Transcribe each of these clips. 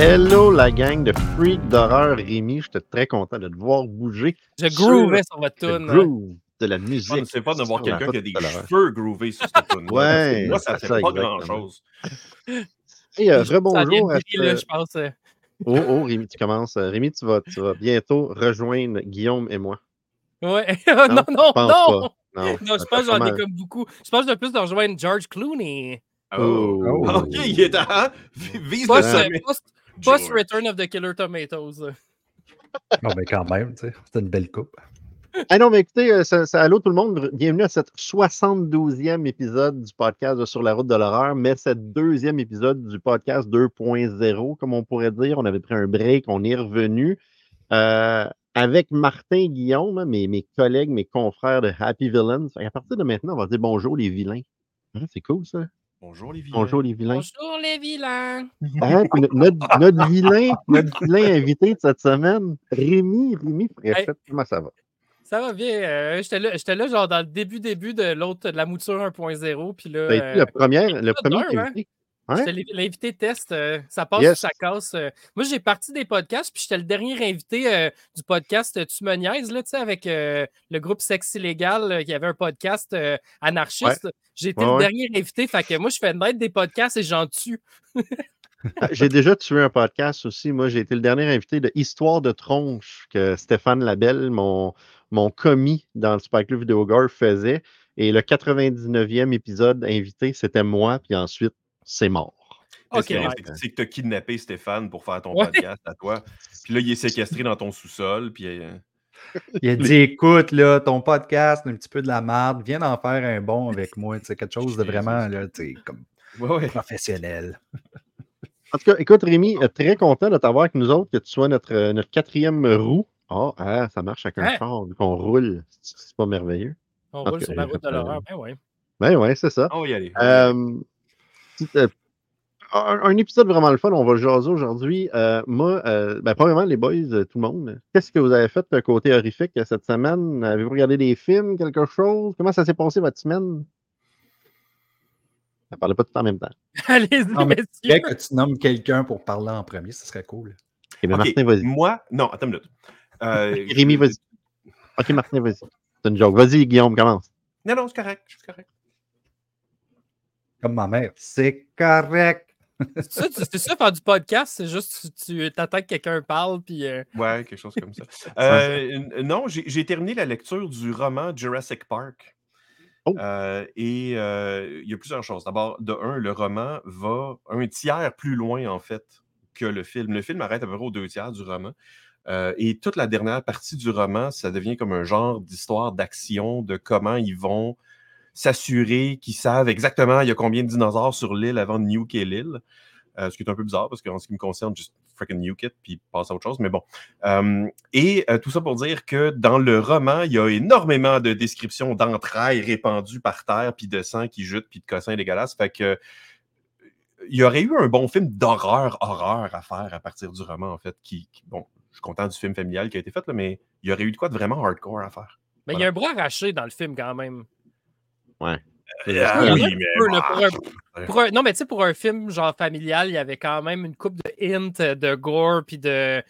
Hello la gang de freak d'horreur Rémi, j'étais très content de te voir bouger. Je groovais sur votre Le tune. groove de la musique. C'est pas de voir quelqu'un qui a des cheveux groovés sur cette tune Ouais, Moi, ça fait ça, pas exactement. grand-chose. Hey, euh, Ça vient rebonjour. de à là, je pense. euh. Oh, oh, Rémi, tu commences. Euh, Rémi, tu vas, tu vas bientôt rejoindre Guillaume et moi. Ouais. non, non, non, pense non. pas. Non, Non, je pense que j'en ai pas comme beaucoup. Je pense que de plus de rejoindre George Clooney. Oh. Oh. Ok, il est à. Vise le Post, euh, sommet. Post George. Return of the Killer Tomatoes. Non, mais quand même, tu sais, c'est une belle coupe. Ah non, mais écoutez, euh, ça, ça- allô tout le monde, bienvenue à cet 72e épisode du podcast de Sur la route de l'horreur, mais cet deuxième épisode du podcast 2.0, comme on pourrait dire. On avait pris un break, on est revenu euh, avec Martin Guillaume, mes, mes collègues, mes confrères de Happy Villains. À partir de maintenant, on va dire bonjour les vilains. Hein, c'est cool ça. Bonjour, les vilains. Bonjour les vilains. Bonjour les vilains. Hein, notre, notre vilain, notre vilain invité de cette semaine, Rémi, Rémi Fréchette, comment ça va? Ça va bien. euh, J'étais là, j'étais là, genre, dans le début, début de l'autre, de la mouture 1.0. Puis là. Ça a été euh, le premier, le premier d'un, hein? Ouais? L'invité test, euh, ça passe Yes. ça casse. euh. Moi, j'ai parti des podcasts, puis j'étais le dernier invité euh, du podcast Tu me niaises, là, tu sais, avec le groupe Sexe Illégal, qui avait un podcast anarchiste. J'ai été Ouais, le ouais. dernier invité, fait que moi, je fais naître des podcasts et j'en tue. Ah, J'ai déjà tué un podcast aussi. Moi, j'ai été le dernier invité de Histoire de tronche que Stéphane Labelle, mon, mon commis dans le Spike Lee Video Gore, faisait. Et le 99e épisode invité, c'était moi. Puis ensuite, c'est mort. Mais Ok, ce qui arrive, ouais. c'est que- c'est tu as kidnappé Stéphane pour faire ton Ouais. podcast à toi. Puis là, il est séquestré dans ton sous-sol. Puis. euh, Il a dit écoute, là, ton podcast, un petit peu de la merde, viens d'en faire un bon avec moi. Sais, quelque chose de vraiment là, comme Ouais, ouais. professionnel. En tout cas, écoute, Rémi, euh, très content de t'avoir avec nous autres, que tu sois notre, euh, notre quatrième roue. Ah, ah, ça marche avec un Hein? char, qu'on roule. C'est c'est pas merveilleux. On roule sur la route de l'horreur. Ben ouais. Ben ouais, c'est ça. On va y aller. on va y aller. Euh, euh, un, un épisode vraiment le fun, on va le jaser aujourd'hui. Euh, moi, euh, ben, premièrement, les boys, euh, tout le monde, qu'est-ce que vous avez fait euh, côté horrifique cette semaine? Avez-vous regardé des films, quelque chose? Comment ça s'est passé votre semaine? Ne parlez pas tout en même temps. Allez-y, Non, mais messieurs. Que tu nommes quelqu'un pour parler en premier, ce serait cool. Eh bien, Ok, Martin, vas-y. Moi, non, attends une minute. Euh, Rémi, vas-y. Ok, Martin, vas-y. C'est une joke. Vas-y, Guillaume, commence. Non, non, c'est correct. C'est correct. Comme ma mère. C'est correct. C'est ça, tu- c'est ça, faire du podcast, c'est juste tu tu t'attends que quelqu'un parle, puis. euh, Ouais, quelque chose comme ça. Euh, non, j'ai terminé la lecture du roman Jurassic Park. Oh. Euh, et euh, il y a plusieurs choses. D'abord, de un, le roman va un tiers plus loin, en fait, que le film. Le film arrête à peu près aux deux tiers du roman. Euh, et toute la dernière partie du roman, ça devient comme un genre d'histoire d'action, de comment ils vont s'assurer qu'ils savent exactement il y a combien de dinosaures sur l'île avant de nuker l'île. Euh, ce qui est un peu bizarre parce qu'en ce qui me concerne, juste freaking nuke it puis passe à autre chose. Mais bon. Euh, et euh, tout ça pour dire que dans le roman, il y a énormément de descriptions d'entrailles répandues par terre, puis de sang qui jute, puis de cossins dégueulasses. Fait que il y aurait eu un bon film d'horreur, horreur à faire à partir du roman, en fait. Qui, qui- bon, je suis content du film familial qui a été fait, là, mais il y aurait eu de quoi de vraiment hardcore à faire. Mais il y a un bras arraché dans le film quand même. Ah Il y en a oui, mais peu, là, pour un- Pour un- non, mais tu sais, pour un film genre familial, il y avait quand même une coupe de hints, euh, de gore, puis de.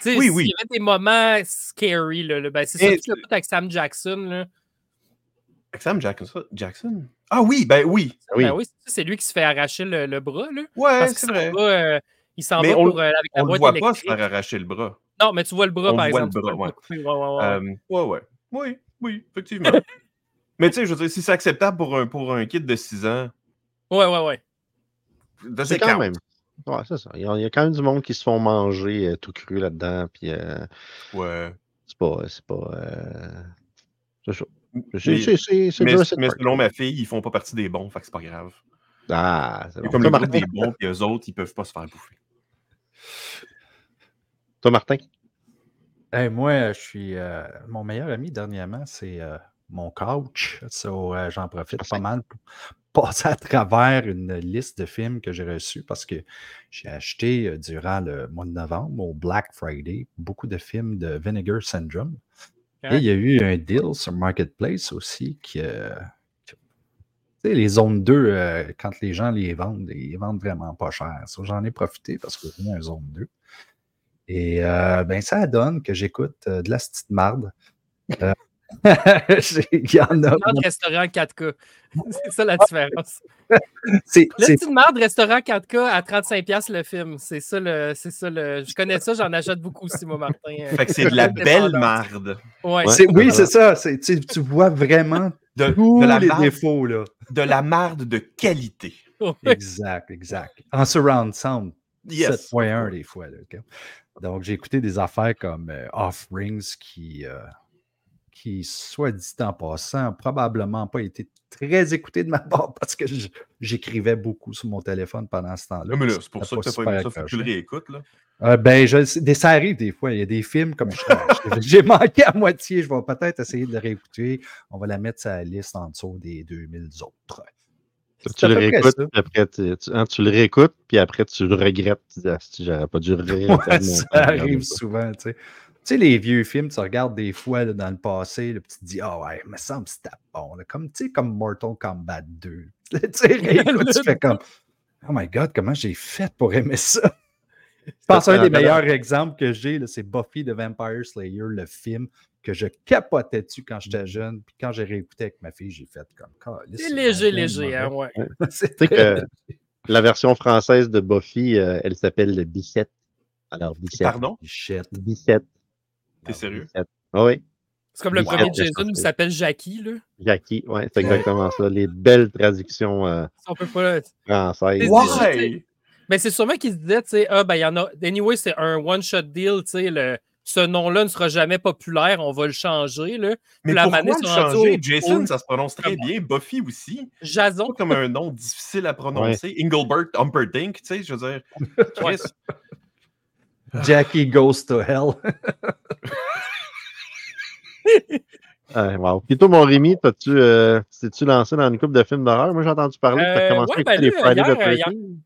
Tu sais, Oui, oui. y avait des moments scary, là. là, ben, c'est ça, tu avec Sam Jackson, là. Sam Jackson. Jackson? Ah oui, ben oui. Oui. Ben oui, c'est- lui qui se fait arracher le, le bras, là. Ouais, c'est vrai. va, euh, il s'en va on- pour, euh, avec la On boîte voit pas se faire arracher le bras. Non, mais tu vois le bras, On par voit le exemple. tu bras, vois ouais. ouais, ouais, ouais. Euh, ouais, ouais. Oui, oui, effectivement. Mais tu sais, je veux dire, si c'est acceptable pour un, pour un kid de 6 ans, Ouais, ouais, ouais. C'est quand count? même. Ouais, c'est ça. Il y, a, il y a quand même du monde qui se font manger euh, tout cru là-dedans. Puis euh, Ouais. c'est pas. C'est pas. euh, c'est ça. Mais, C'est mais- selon ma fille, ils font pas partie des bons, fait que c'est pas grave. Ah, c'est Et bon. comme Toi, le des bons, puis eux autres, ils peuvent pas se faire bouffer. toi, Martin? Hey, moi, je suis. euh, mon meilleur ami dernièrement, c'est euh, mon coach. So, euh, J'en profite pas mal pour passer à travers une liste de films que j'ai reçus parce que j'ai acheté euh, durant le mois de novembre, au Black Friday, beaucoup de films de Vinegar Syndrome. Et Ouais. il y a eu un deal sur Marketplace aussi qui. euh, qui- les zones 2, euh, quand les gens les vendent, ils vendent vraiment pas cher. Ça, J'en ai profité parce que j'ai un zone 2. Et ben, ça donne que j'écoute de la petite marde. Il y en a. Restaurant 4K. C'est ça la différence. C'est, Le c'est- petit marde restaurant 4K à 35$ le film. C'est ça le. C'est ça le. Je connais ça, j'en achète beaucoup aussi, moi, Martin. Fait que c'est de la belle marde. Ouais. c'est- oui, c'est ça. C'est, tu, tu vois vraiment De, tous de la les marde, défauts. Là. de la marde de qualité. Ouais. Exact, exact. En surround sound, Yes. 7.1 des fois. là? Donc, j'ai écouté des affaires comme euh, Off Rings qui, euh, qui, soit dit en passant, probablement pas été très écouté de ma part parce que j'écrivais beaucoup sur mon téléphone pendant ce temps-là. Non, mais c'est pour ça que t'as pas aimé ça, faut que tu le réécoutes. Là. Euh, ben, je, des, ça arrive des fois. Il y a des films comme j'ai manqué à moitié. Je vais peut-être essayer de le réécouter. On va la mettre sur la liste en dessous des 2000 autres. Tu le réécoutes, puis après, tu, tu- hein, tu le réécoutes, puis après, tu le regrettes. Tu dis, ah, j'aurais pas dû Ouais, réécouter. ça arrive souvent, tu sais. Tu sais, les vieux films, tu regardes des fois là, dans le passé, là, puis tu te dis, ah ouais, il me semble que c'était bon. là. Comme, tu sais, comme Mortal Kombat 2. tu sais, tu fais comme, oh my god, comment j'ai fait pour aimer ça? Je pense un des meilleurs exemples que j'ai, c'est Buffy the Vampire Slayer, le film que je capotais dessus quand j'étais jeune. Puis quand j'ai réécouté avec ma fille, j'ai fait comme, C'est léger, léger, hein, ouais. Que la version française de Buffy, euh, elle s'appelle le Bicette. Alors, Bicette. Pardon? Shit. Bicette. T'es sérieux? Ah oui, C'est comme le Wow. premier Jason qui s'appelle Jackie, là. Jackie, ouais, c'est exactement ça. Les belles traductions euh, On peut pas. françaises. Mais c'est sûrement qu'ils se disaient, tu sais, ah, ben, il y en a. Anyway, c'est un one-shot deal, tu sais, le. Ce nom-là ne sera jamais populaire, on va le changer. Là. Mais la pourquoi le changer? au- Jason, ça se prononce très bien. Buffy aussi. Jason, Pas comme un nom difficile à prononcer. Engelbert Humperdinck, tu sais, je veux dire. Chris, Jackie Goes to Hell. Ouais, wow. Puis toi, mon Rémi, t'as-tu, euh, t'es-tu lancé dans une couple de films d'horreur? Moi, j'ai entendu parler que t'as Euh, commencé ouais, à écouter ben les Friday hier, the euh, hier- 13th.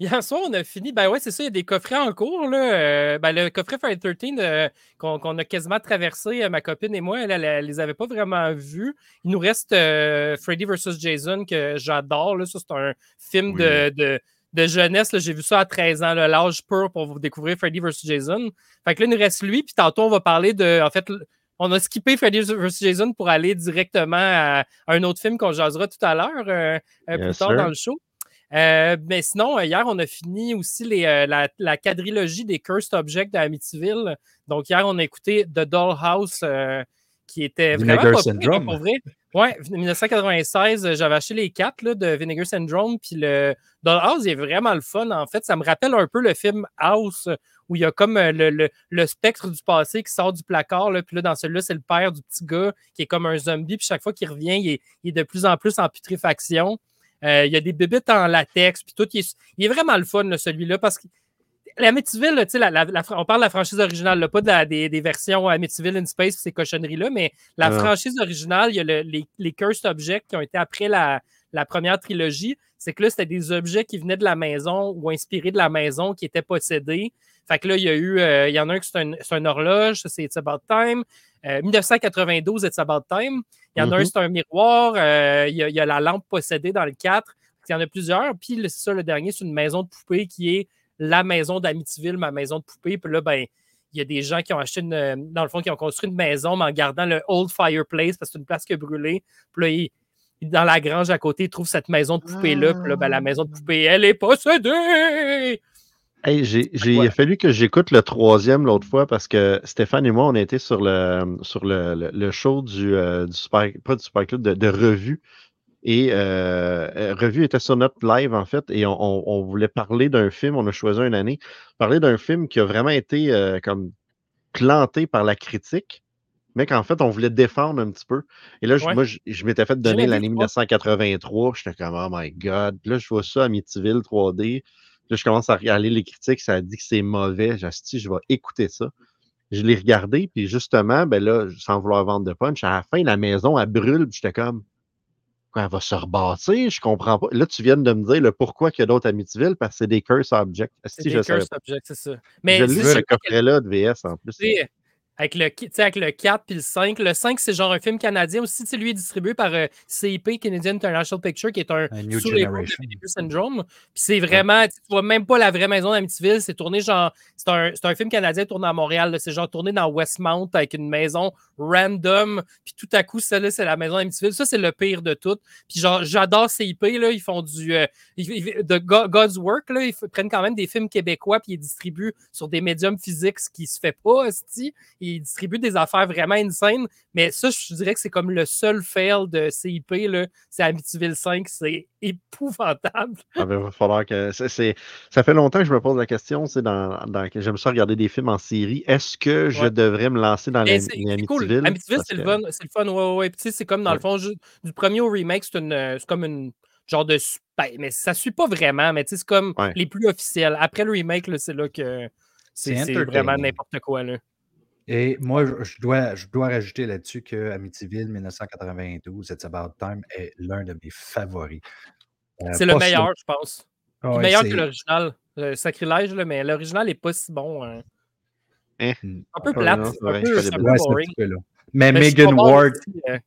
Hier soir, on a fini. Ben ouais, c'est ça, il y a des coffrets en cours. Là. Euh, ben, le coffret Friday 13 euh, qu'on qu'on a quasiment traversé, euh, ma copine et moi, elle, elle, elle les avait pas vraiment vus. Il nous reste euh, Freddy vs. Jason que j'adore. là. Ça, c'est un film de, de, de jeunesse. J'ai vu ça à 13 ans, l'âge pur pour vous découvrir Freddy vs. Jason. Fait que là, il nous reste lui. Puis tantôt, on va parler de. En fait, on a skippé Freddy vs. Jason pour aller directement à, un autre film qu'on jasera tout à l'heure, euh, euh, plus Yes, tard sir. dans le show. Euh, mais sinon, hier, on a fini aussi les, euh, la, la quadrilogie des Cursed Objects de Amityville. Donc, hier, on a écouté The Dollhouse, qui était vraiment pas pire, Syndrome. pour vrai. Ouais, 1996, euh, j'avais acheté les quatre là, de Vinegar Syndrome. Puis le Dollhouse, il est vraiment le fun. En fait, ça me rappelle un peu le film House, euh, où il y a comme euh, le, le- le spectre du passé qui sort du placard. Là, puis là, dans celui-là, c'est le père du petit gars qui est comme un zombie. Puis chaque fois qu'il revient, il est, de plus en plus en putréfaction. Il y a des bébites en latex, puis tout. Il est, il est vraiment le fun, là, celui-là, parce que sais, la- la- on parle de la franchise originale, là, pas de la- des, des versions Amityville in Space, ces cochonneries-là, mais la Ah. franchise originale, il y a le- les, les Cursed Objects qui ont été après la, la première trilogie. C'est que là, c'était des objets qui venaient de la maison ou inspirés de la maison qui étaient possédés. Fait que là, il y a eu, euh, il y en a un qui c'est un, une horloge, ça, c'est It's About Time. Euh, 1992, It's About Time. Il y en a un, Mhm. c'est un miroir. Euh, il, y a, il y a la lampe possédée dans le 4. Il y en a plusieurs. Puis c'est ça, le dernier, c'est une maison de poupée qui est la maison d'Amityville, ma maison de poupée. Puis là, ben, il y a des gens qui ont acheté une, dans le fond, qui ont construit une maison, mais en gardant le old fireplace parce que c'est une place qui a brûlé. Puis là, ils- dans la grange à côté, ils trouvent cette maison de poupée-là. Puis là, ben, la maison de poupée, elle est possédée! Hey, j'ai, j'ai Ouais. fallu que j'écoute le troisième l'autre fois parce que Stéphane et moi, on a été sur le, sur le, le- le show du, euh, du Super, pas du Super Club, de, de Revue. Et euh, euh, Revue était sur notre live, en fait, et on, on- on voulait parler d'un film, on a choisi une année, parler d'un film qui a vraiment été euh, comme planté par la critique, mais qu'en fait, on voulait défendre un petit peu. Et là, je- Ouais. moi, je, je m'étais fait donner l'année toi. 1983. J'étais comme, oh my God. Puis là, je vois ça à Amityville 3D. Là, je commence à regarder les critiques, ça dit que c'est mauvais. J'ai dit, je vais écouter ça. Je l'ai regardé, puis justement, ben là, sans vouloir vendre de punch, à la fin, la maison, elle brûle, puis j'étais comme, elle va se rebâtir? Je comprends pas. Là, tu viens de me dire le pourquoi qu'il y a d'autres Amityville, parce que c'est des curse objects. C'est des je pas? Objects, c'est ça. Je Mais l'ai c'est ce coffret-là de VS en plus. Avec le, tu sais, avec le 4 puis le 5. Le 5, c'est genre un film canadien aussi. Lui est distribué par euh, CIP, Canadian International Picture, qui est un, Un New sous les de Syndrome. Puis c'est vraiment, tu vois même pas la vraie maison d'Amityville. C'est tourné genre, c'est un, un film canadien tourné à Montréal. C'est genre tourné dans Westmount avec une maison random. Puis tout à coup, celle-là, c'est la maison d'Amityville. Ça, c'est le pire de tout. Puis genre, j'adore CIP, là. Ils font du, euh, de Go- God's Work, là. Ils prennent quand même des films québécois puis ils distribuent sur des médiums physiques, ce qui se fait pas, esti. Ils distribuent des affaires vraiment insane. Mais ça, je dirais que c'est comme le seul fail de CIP, là. C'est Amityville 5. C'est épouvantable. Ah, ben, il va falloir que. Ça fait longtemps que je me pose la question. c'est Dans, dans... que J'aime ça regarder des films en série. Est-ce que je devrais me lancer dans les cool. Amityville? Amityville, c'est le fun. C'est le fun, ouais, ouais. Puis, c'est comme dans le fond, du premier au remake, c'est une, euh, comme une genre de. ben, mais ça suit pas vraiment, mais c'est comme Ouais. les plus officiels. Après le remake, c'est là que c'est vraiment n'importe quoi. Là. Et moi, je- je dois, je dois rajouter là-dessus que Amityville 1992, It's About Time est l'un de mes favoris. Euh, C'est le pas meilleur, je pense. Ouais, meilleur c'est- que l'original. Euh, sacrilège, là, mais l'original n'est pas si bon. hein. Hein? Un peu Ah, plate. non, un c'est vrai, peu, je c'est un connais peu Ouais, c'est un boring. petit peu là. Mais Mais je suis Megan pas bon Ward, aussi, euh,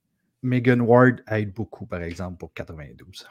Megan Ward aide beaucoup, par exemple, pour 92.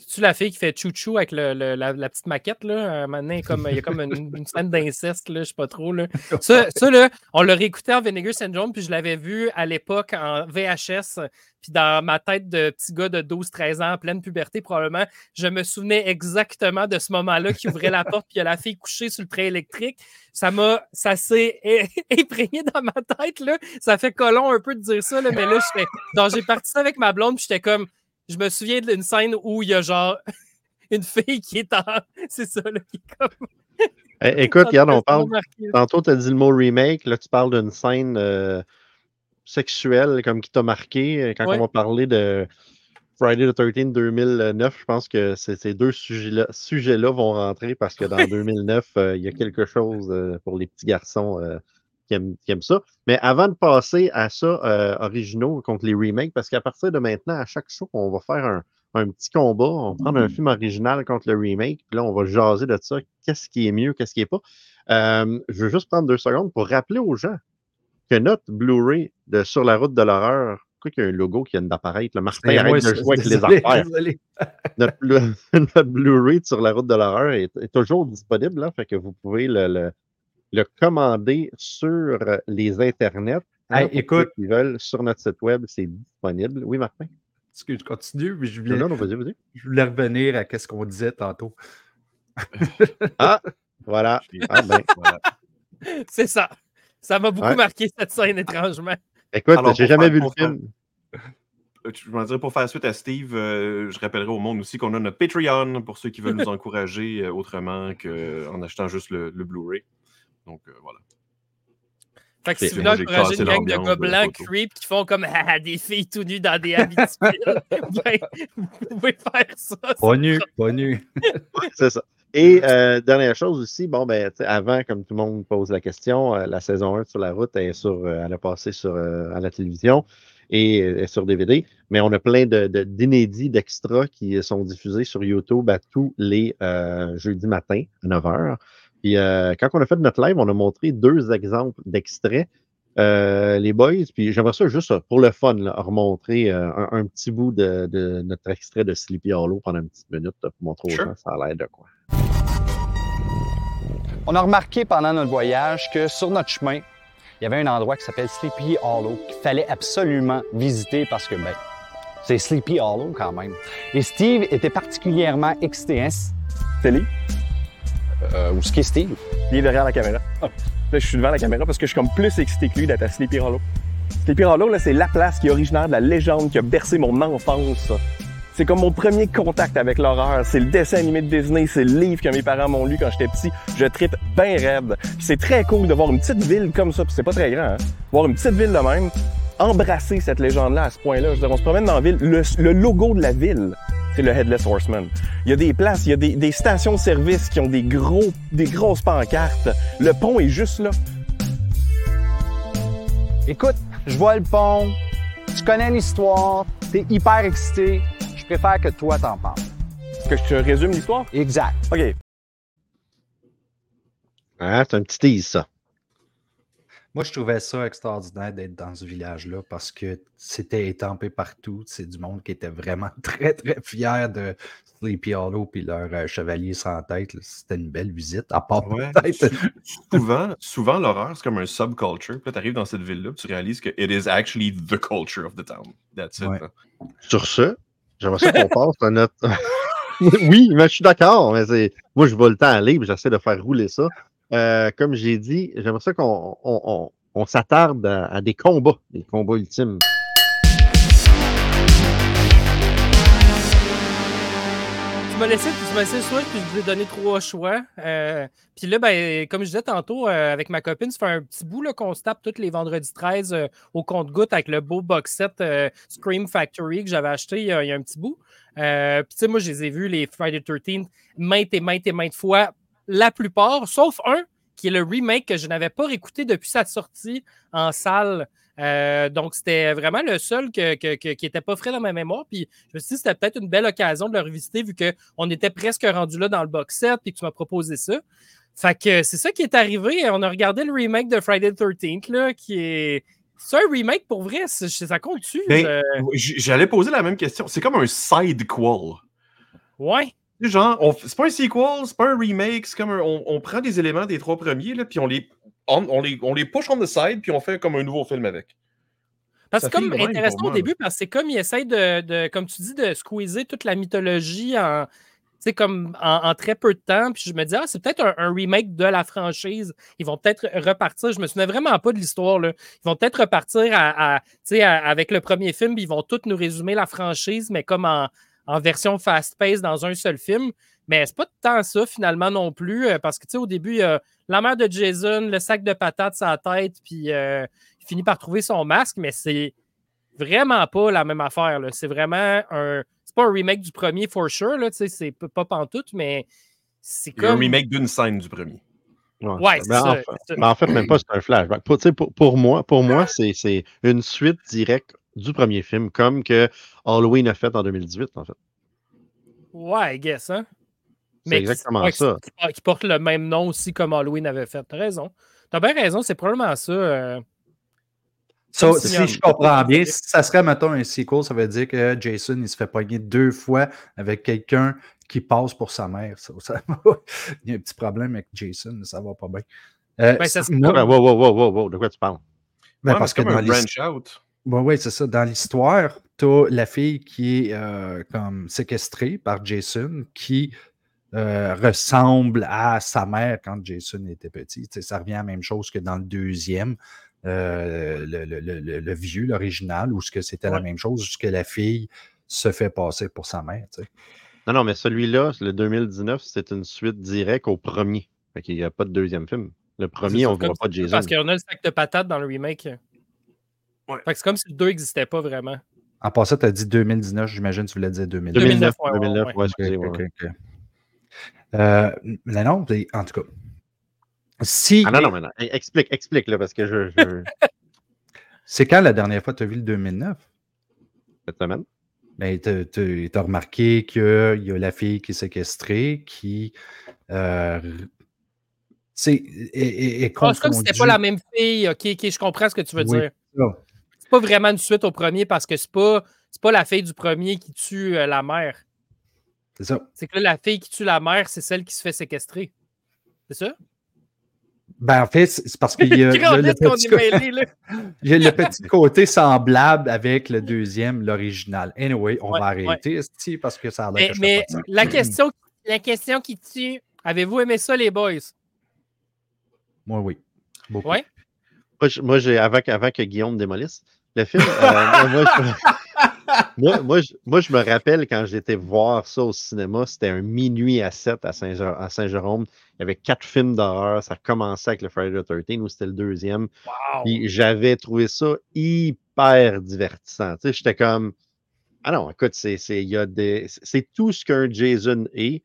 C'est-tu la fille qui fait chou-chou avec le- le- la, la petite maquette, là? Euh, maintenant, il y a comme, il y a comme une, une scène d'inceste, là, je sais pas trop, là. Ça, ça, là, on l'a réécouté en Vinegar Syndrome, puis je l'avais vu à l'époque en VHS, puis dans ma tête de petit gars de 12-13 ans, en pleine puberté, probablement, je me souvenais exactement de ce moment-là qui ouvrait la porte, puis il y a la fille couchée sur le trait électrique. Ça m'a, ça s'est imprégné dans ma tête, là. Ça fait colon un peu de dire ça, là, mais là, j'étais, genre, j'ai parti ça avec ma blonde, puis j'étais comme, je me souviens d'une scène où il y a genre une fille qui est en. C'est ça, là, qui est comme. Eh, Écoute, regarde, on parle. Tantôt, tu as dit le mot remake. Là, tu parles d'une scène euh, sexuelle comme qui t'a marqué. euh, Quand Ouais. on va parler de Friday the 13 2009, je pense que ces deux sujets-là vont rentrer parce que dans 2009, euh, il y a quelque chose euh, pour les petits garçons qui, aiment, qui aiment ça. Mais avant de passer à ça, euh, originaux contre les remakes, parce qu'à partir de maintenant, à chaque show, on va faire un, un petit combat. On va prendre un film original contre le remake. Puis là, on va jaser de ça. Qu'est-ce qui est mieux, qu'est-ce qui n'est pas? Euh, je veux juste prendre deux secondes pour rappeler aux gens que notre Blu-ray de Sur la route de l'horreur, pourquoi qu'il y a un logo qui vient d'apparaître? Le Martin arrête moi, de jouer avec les affaires. Notre, Blu- notre Blu-ray de Sur la route de l'horreur est, est toujours disponible, là, fait que vous pouvez le, le- le commander sur les internets. Hey, Hein, pour écoute. ceux qui veulent, sur notre site web, c'est disponible. Oui, Martin? Excuse, je continue, mais je Non, voulais, non, non, vas-y, vas-y. je voulais revenir à ce qu'on disait tantôt. Ah, voilà. Ah, ben, Voilà. C'est ça. Ça m'a beaucoup Ouais. marqué cette scène, étrangement. écoute, Alors, j'ai jamais faire- vu le film. Euh, Je m'en dirais pour faire suite à Steve, euh, je rappellerai au monde aussi qu'on a notre Patreon pour ceux qui veulent nous encourager euh, autrement qu'en achetant juste le, le Blu-ray. Donc euh, voilà. Fait que si vous voulez encourager une gang de photo. creep qui font comme Ah, des filles tout nues dans des habitudes, ben, vous pouvez faire ça. Pas nu, pas nu. C'est ça. Et euh, dernière chose aussi, bon, ben, avant, comme tout le monde pose la question, euh, la saison 1 sur la route est sur, euh, elle a passé sur, euh, à la télévision et euh, est sur DVD, mais on a plein de, de- d'inédits, d'extras qui sont diffusés sur YouTube à tous les euh, jeudis matins à 9h. Puis euh, quand on a fait notre live, on a montré deux exemples d'extraits. euh, les boys, puis j'aimerais ça juste euh, pour le fun, là, remontrer euh, un, un petit bout de, de notre extrait de Sleepy Hollow pendant une petite minute là, pour montrer aux Sure. gens ça a l'air de quoi. On a remarqué pendant notre voyage que sur notre chemin, il y avait un endroit qui s'appelle Sleepy Hollow qu'il fallait absolument visiter parce que, ben, c'est Sleepy Hollow quand même. Et Steve était particulièrement excité. Hein? Télé, Euh, qui est Steve? il est derrière la caméra. Là, je suis devant la caméra parce que je suis comme plus excité que lui d'être à Sleepy Hollow. Sleepy Hollow, là, c'est la place qui est originaire de la légende qui a bercé mon enfance. C'est comme mon premier contact avec l'horreur. C'est le dessin animé de Disney, c'est le livre que mes parents m'ont lu quand j'étais petit. Je tripe bien raide. C'est très cool de voir une petite ville comme ça, puis c'est pas très grand, hein? Voir une petite ville de même, embrasser cette légende-là à ce point-là. Je veux dire, on se promène dans la ville, le, le logo de la ville, c'est le Headless Horseman. Il y a des places, il y a des, des stations-service qui ont des gros, des grosses pancartes. Le pont est juste là. Écoute, je vois le pont, tu connais l'histoire, t'es hyper excité. Je préfère que toi t'en parles. Que je te résume l'histoire? Exact. OK. Ah, c'est un petit tease, ça. Moi, je trouvais ça extraordinaire d'être dans ce village-là parce que c'était étampé partout. C'est du monde qui était vraiment très, très fier de Sleepy Hollow puis leur euh, chevalier sans tête. C'était une belle visite, à part Ouais. peut-être. Souvent, souvent l'horreur, c'est comme un subculture. Puis là, tu arrives dans cette ville-là, tu réalises que it is actually the culture of the town. That's it. Ouais. là. Sur ce, j'aimerais ça qu'on passe à notre. oui, mais je suis d'accord. Mais c'est... Moi, je vois le temps aller, puis j'essaie de faire rouler ça. Euh, comme j'ai dit, j'aimerais ça qu'on on, on- on s'attarde à, des combats, des combats ultimes. Tu m'as laissé, tu m'as laissé le puis je vous ai donné trois choix. Euh, puis là, ben, comme je disais tantôt, euh, avec ma copine, ça fait un petit bout qu'on se tape tous les vendredis 13 euh, au compte-goutte avec le beau box set Scream Factory que j'avais acheté il y, a, un petit bout. Puis tu sais, moi, je les ai vus, les Friday 13, maintes et maintes et maintes fois, la plupart, sauf un qui est le remake que je n'avais pas réécouté depuis sa sortie en salle. Euh, donc, c'était vraiment le seul que- que- que- qui n'était pas frais dans ma mémoire. Puis, je me suis dit, c'était peut-être une belle occasion de le revisiter vu qu'on était presque rendu là dans le box set et que tu m'as proposé ça. Fait que c'est ça qui est arrivé. On a regardé le remake de Friday the 13th, là, qui est. C'est un remake pour vrai? Ça compte-tu? Ben, Euh, J'allais poser la même question. C'est comme un sidequel. Ouais. Genre, on c'est pas un sequel, c'est pas un remake, c'est comme un- on, on prend des éléments des trois premiers, là, puis on les, on, on les, on les push on the side, puis on fait comme un nouveau film avec. Parce Ça que c'est comme intéressant au moi, début, parce que c'est comme il essaie de, de, comme tu dis, de squeezer toute la mythologie en, comme en, en très peu de temps. Puis je me dis, ah, c'est peut-être un, un remake de la franchise. Ils vont peut-être repartir. Je me souviens vraiment pas de l'histoire. là. Ils vont peut-être repartir à, à, tu sais, à- avec le premier film. puis Ils vont tous nous résumer la franchise, mais comme en, en version fast-paced dans un seul film. Mais c'est pas tant ça finalement non plus, euh, parce que tu sais, au début, il y a la mère de Jason, le sac de patates sur la tête, puis euh, il finit par trouver son masque, mais c'est vraiment pas la même affaire. là. C'est vraiment un. C'est pas un remake du premier, for sure, là, tu sais, c'est pas pantoute, mais c'est comme. un remake d'une scène du premier. Ouais, c'est en ça. fait- ça. Ben, en fait, même pas, c'est un flashback. Pour, tu sais, pour, pour moi, pour moi c'est, c'est une suite directe du premier film, comme que Halloween a fait en 2018, en fait. Ouais, I guess, hein. C'est qui- exactement ouais, ça. Qui, qui porte le même nom aussi comme Halloween avait fait. T'as raison. T'as bien raison, c'est probablement ça. euh, So, si je comprends bien, si ça serait, mettons, un sequel, ça veut dire que Jason, il se fait pogner deux fois avec quelqu'un qui passe pour sa mère. Ça, ça- il y a un petit problème avec Jason, ça va pas bien. Euh, Ben, ça Ben, wow, wow, wow, wow, wow, de quoi tu parles? ben, Ouais, parce que dans un branch out. Oui, ouais, c'est ça. Dans l'histoire, tu as la fille qui est euh, comme séquestrée par Jason qui euh, ressemble à sa mère quand Jason était petit. Ça revient à la même chose que dans le deuxième, euh, le, le- le- le- vieux, l'original, où ce que c'était la même chose, juste que la fille se fait passer pour sa mère. Non, non, mais celui-là, le 2019, c'est une suite directe au premier. Fait qu'il n'y a pas de deuxième film. Le premier, on ne voit pas Jason. Parce qu'on a le sac de patates dans le remake. Ouais. Fait que c'est comme si le 2 n'existait pas vraiment. En passant, tu as dit 2019, j'imagine que tu voulais dire 2020. 2009, 2009, ouais, 2009, ouais, ouais, Ok, excusez, ok, ouais, ouais. ok, ok. Euh, mais non, en tout cas. Si. Ah non, non, mais non. Eh, Explique, explique, là, parce que je, je... C'est quand la dernière fois que tu as vu le 2009? cette semaine. Ben, tu as remarqué qu'il y a la fille qui est séquestrée, qui euh, c'est, est, est- est Ah, c'est comme si c'était pas la même fille. Ok, ok, je comprends ce que tu veux Oui, dire. Pas vraiment une suite au premier parce que c'est pas, c'est pas la fille du premier qui tue euh, la mère. C'est ça. C'est que là, la fille qui tue la mère, c'est celle qui se fait séquestrer. C'est ça? Ben, en fait, c'est parce qu'il y a, il y a le petit là. il y a le petit côté semblable avec le deuxième, l'original. Anyway, on Ouais, va ouais. arrêter esti, parce que ça a l'air Mais, que je mais fais pas de sens. la, question, la question qui tue, avez-vous aimé ça, les boys? Moi, oui. Beaucoup. Ouais. Moi, j'ai, avant, avant que Guillaume démolisse le film, euh, moi, je, moi, moi, je- moi, je me rappelle quand j'étais voir ça au cinéma, c'était un minuit à 7 à Saint- à Saint-Jérôme. Il y avait quatre films d'horreur. Ça commençait avec le Friday the 13 ou c'était le deuxième. Wow. J'avais trouvé ça hyper divertissant. Tu sais, j'étais comme. Ah non, écoute, c'est, c'est, il y a des, c'est tout ce qu'un Jason est.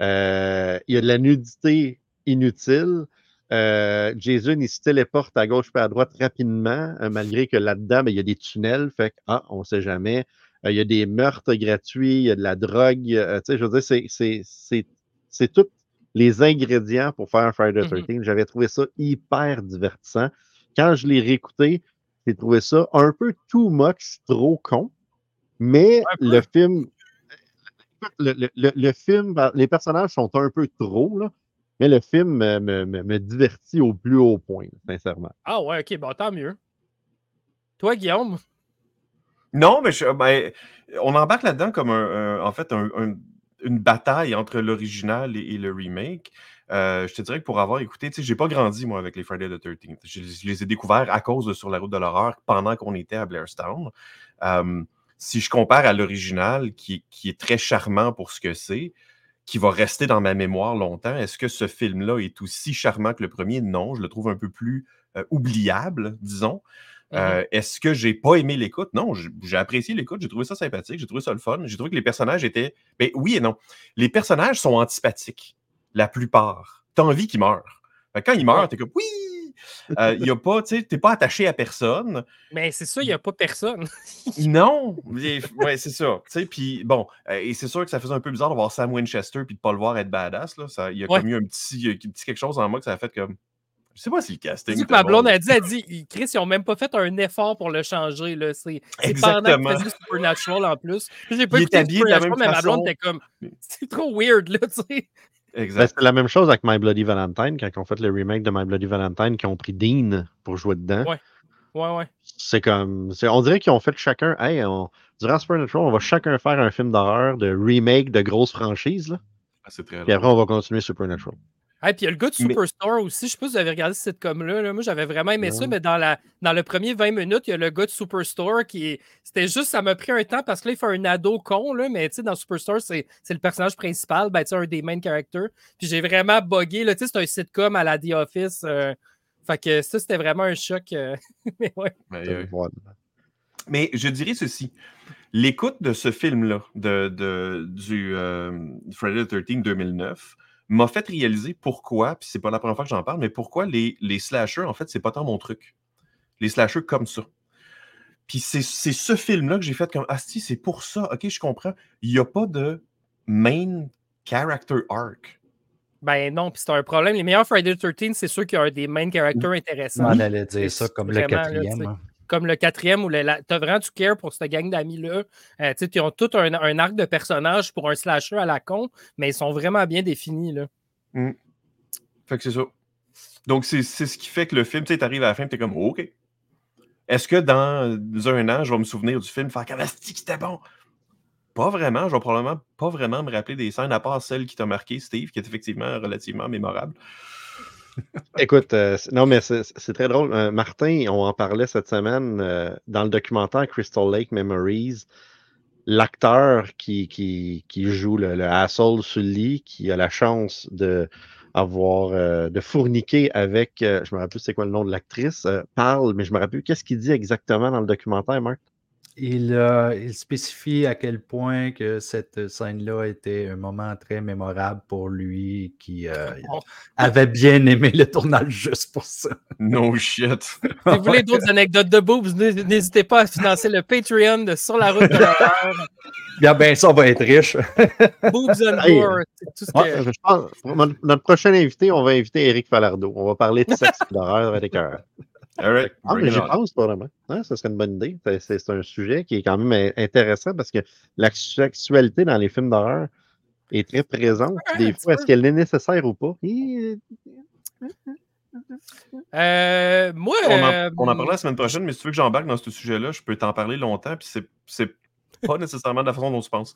Euh, il y a de la nudité inutile. Euh, Jason, il se téléporte à gauche et à droite rapidement, euh, malgré que là-dedans, ben, il y a des tunnels. Fait que, ah, on ne sait jamais. Euh, il y a des meurtres gratuits, il y a de la drogue. euh, tu sais, je veux dire, c'est, c'est, c'est, c'est tous les ingrédients pour faire un Friday the Mhm. 13. J'avais trouvé ça hyper divertissant. quand je l'ai réécouté, j'ai trouvé ça un peu too much, trop con. Mais le film, le, le- le- le film, ben, les personnages sont un peu trop, là, mais le film me, me- me- divertit au plus haut point, sincèrement. Ah ouais, ok, bon, tant mieux. Toi, Guillaume? Non, mais je- ben, on embarque là-dedans comme un, un- en fait un- un- une bataille entre l'original et, et le remake. Euh, je te dirais que pour avoir écouté, tu sais, j'ai pas grandi moi avec les Friday the 13th. Je, je les ai découverts à cause de Sur la route de l'horreur pendant qu'on était à Blairstown. Euh, si je compare à l'original, qui, qui est très charmant pour ce que c'est, qui va rester dans ma mémoire longtemps, est-ce que ce film-là est aussi charmant que le premier? Non, je le trouve un peu plus euh, oubliable, disons. Euh, Est-ce que j'ai pas aimé l'écoute? Non, j'ai apprécié l'écoute, j'ai trouvé ça sympathique, j'ai trouvé ça le fun. J'ai trouvé que les personnages étaient. Ben oui et non. Les personnages sont antipathiques, la plupart. T'as envie qu'ils meurent. Quand ils meurent, t'es comme oui! Euh, y a pas, tu sais, t'es pas attaché à personne. Mais c'est ça, il n'y a pas personne. Non! Ouais, c'est ça. Tu sais, puis bon, euh, et c'est sûr que ça faisait un peu bizarre de voir Sam Winchester puis de pas le voir être badass. Là. Ça, il y a Ouais. comme eu un petit, un petit quelque chose en moi que ça a fait comme. Je sais pas si le casting. C'est ce que ma blonde a dit, elle dit, ils- Chris, ils n'ont même pas fait un effort pour le changer. là. C'est pendant qu'il faisait Supernatural en plus. J'ai pas Il écouté Supernatural, mais ma blonde était comme, c'est trop weird, là, tu sais. Ben, c'est la même chose avec My Bloody Valentine, quand ils ont fait le remake de My Bloody Valentine, qui ont pris Dean pour jouer dedans. Ouais. Ouais, ouais. C'est comme. c'est- On dirait qu'ils ont fait chacun. Hey, on, durant Supernatural, on va chacun faire un film d'horreur de remake de grosses franchises. Là, Ah, c'est très drôle. après, on va continuer Supernatural. Et puis il y a le gars de Mais- Superstore aussi. Je sais pas si vous avez regardé ce sitcom-là. là. Moi, j'avais vraiment aimé ça, mais dans, la, dans le premier 20 minutes, il y a le gars de Superstore qui. C'était juste, ça m'a pris un temps parce que là, il fait un ado con, là, mais tu sais, dans Superstore, c'est c'est le personnage principal, ben, tu sais, un des main characters. Puis j'ai vraiment buggé. là. Tu sais, c'est un sitcom à la The Office. euh, Fait que ça, c'était vraiment un choc. euh, mais ouais. Euh, mais je dirais ceci. L'écoute de ce film-là, de, de- du euh, Friday the 13 2009, m'a fait réaliser pourquoi, puis c'est pas la première fois que j'en parle, mais pourquoi les, les slashers, en fait, c'est pas tant mon truc. Les slashers comme ça. Puis c'est c'est ce film-là que j'ai fait comme Ah, si, c'est pour ça. Ok, je comprends. Il n'y a pas de main character arc. Ben non, puis c'est un problème. Les meilleurs Friday the 13, c'est sûr qu'il y a des main characters intéressants. m'en allais dire ça comme le vraiment, quatrième. hein. Comme le quatrième où tu as vraiment du care pour cette gang d'amis-là. Euh, ils ont tout un, arc de personnages pour un slasher à la con, mais ils sont vraiment bien définis. Là. Fait que c'est ça. Donc, c'est ce qui fait que le film, tu sais, t'arrives à la fin, tu es comme, OK. Est-ce que dans un an, je vais me souvenir du film, faire Cavasti qui était bon? Pas vraiment. Je vais probablement pas vraiment me rappeler des scènes, à part celle qui t'a marqué, Steve, qui est effectivement relativement mémorable. Écoute, euh, non, mais c'est très drôle. Euh, Martin, on en parlait cette semaine euh, dans le documentaire Crystal Lake Memories. L'acteur qui, qui, qui joue le, le asshole sur le lit, qui a la chance de avoir de fourniquer avec, je me rappelle plus c'est quoi le nom de l'actrice, parle, mais je me rappelle plus qu'est-ce qu'il dit exactement dans le documentaire, Marc? Il, euh, il spécifie à quel point que cette scène-là était un moment très mémorable pour lui, qui euh, Oh. avait bien aimé le tournage juste pour ça. No shit. Si vous voulez d'autres anecdotes de boobs, n'hé- n'hésitez pas à financer le Patreon de Sur la route de l'horreur. Bien, ben, ça on va être riche. boobs and Hey. c'est Tout ce Ouais, que... je pense- notre prochain invité, on va inviter Eric Falardeau. On va parler de sexe et d'horreur avec un. All right. Ah, mais j'y pense pas vraiment. Hein, ça serait une bonne idée. C'est- C'est c'est un sujet qui est quand même in- intéressant parce que la sexualité dans les films d'horreur est très présente. Des fois, est-ce qu'elle est nécessaire ou pas? Euh, moi, On en, euh, on en parlera la semaine prochaine, mais si tu veux que j'embarque dans ce sujet-là, je peux t'en parler longtemps, puis c'est- c'est pas nécessairement de la façon dont tu penses.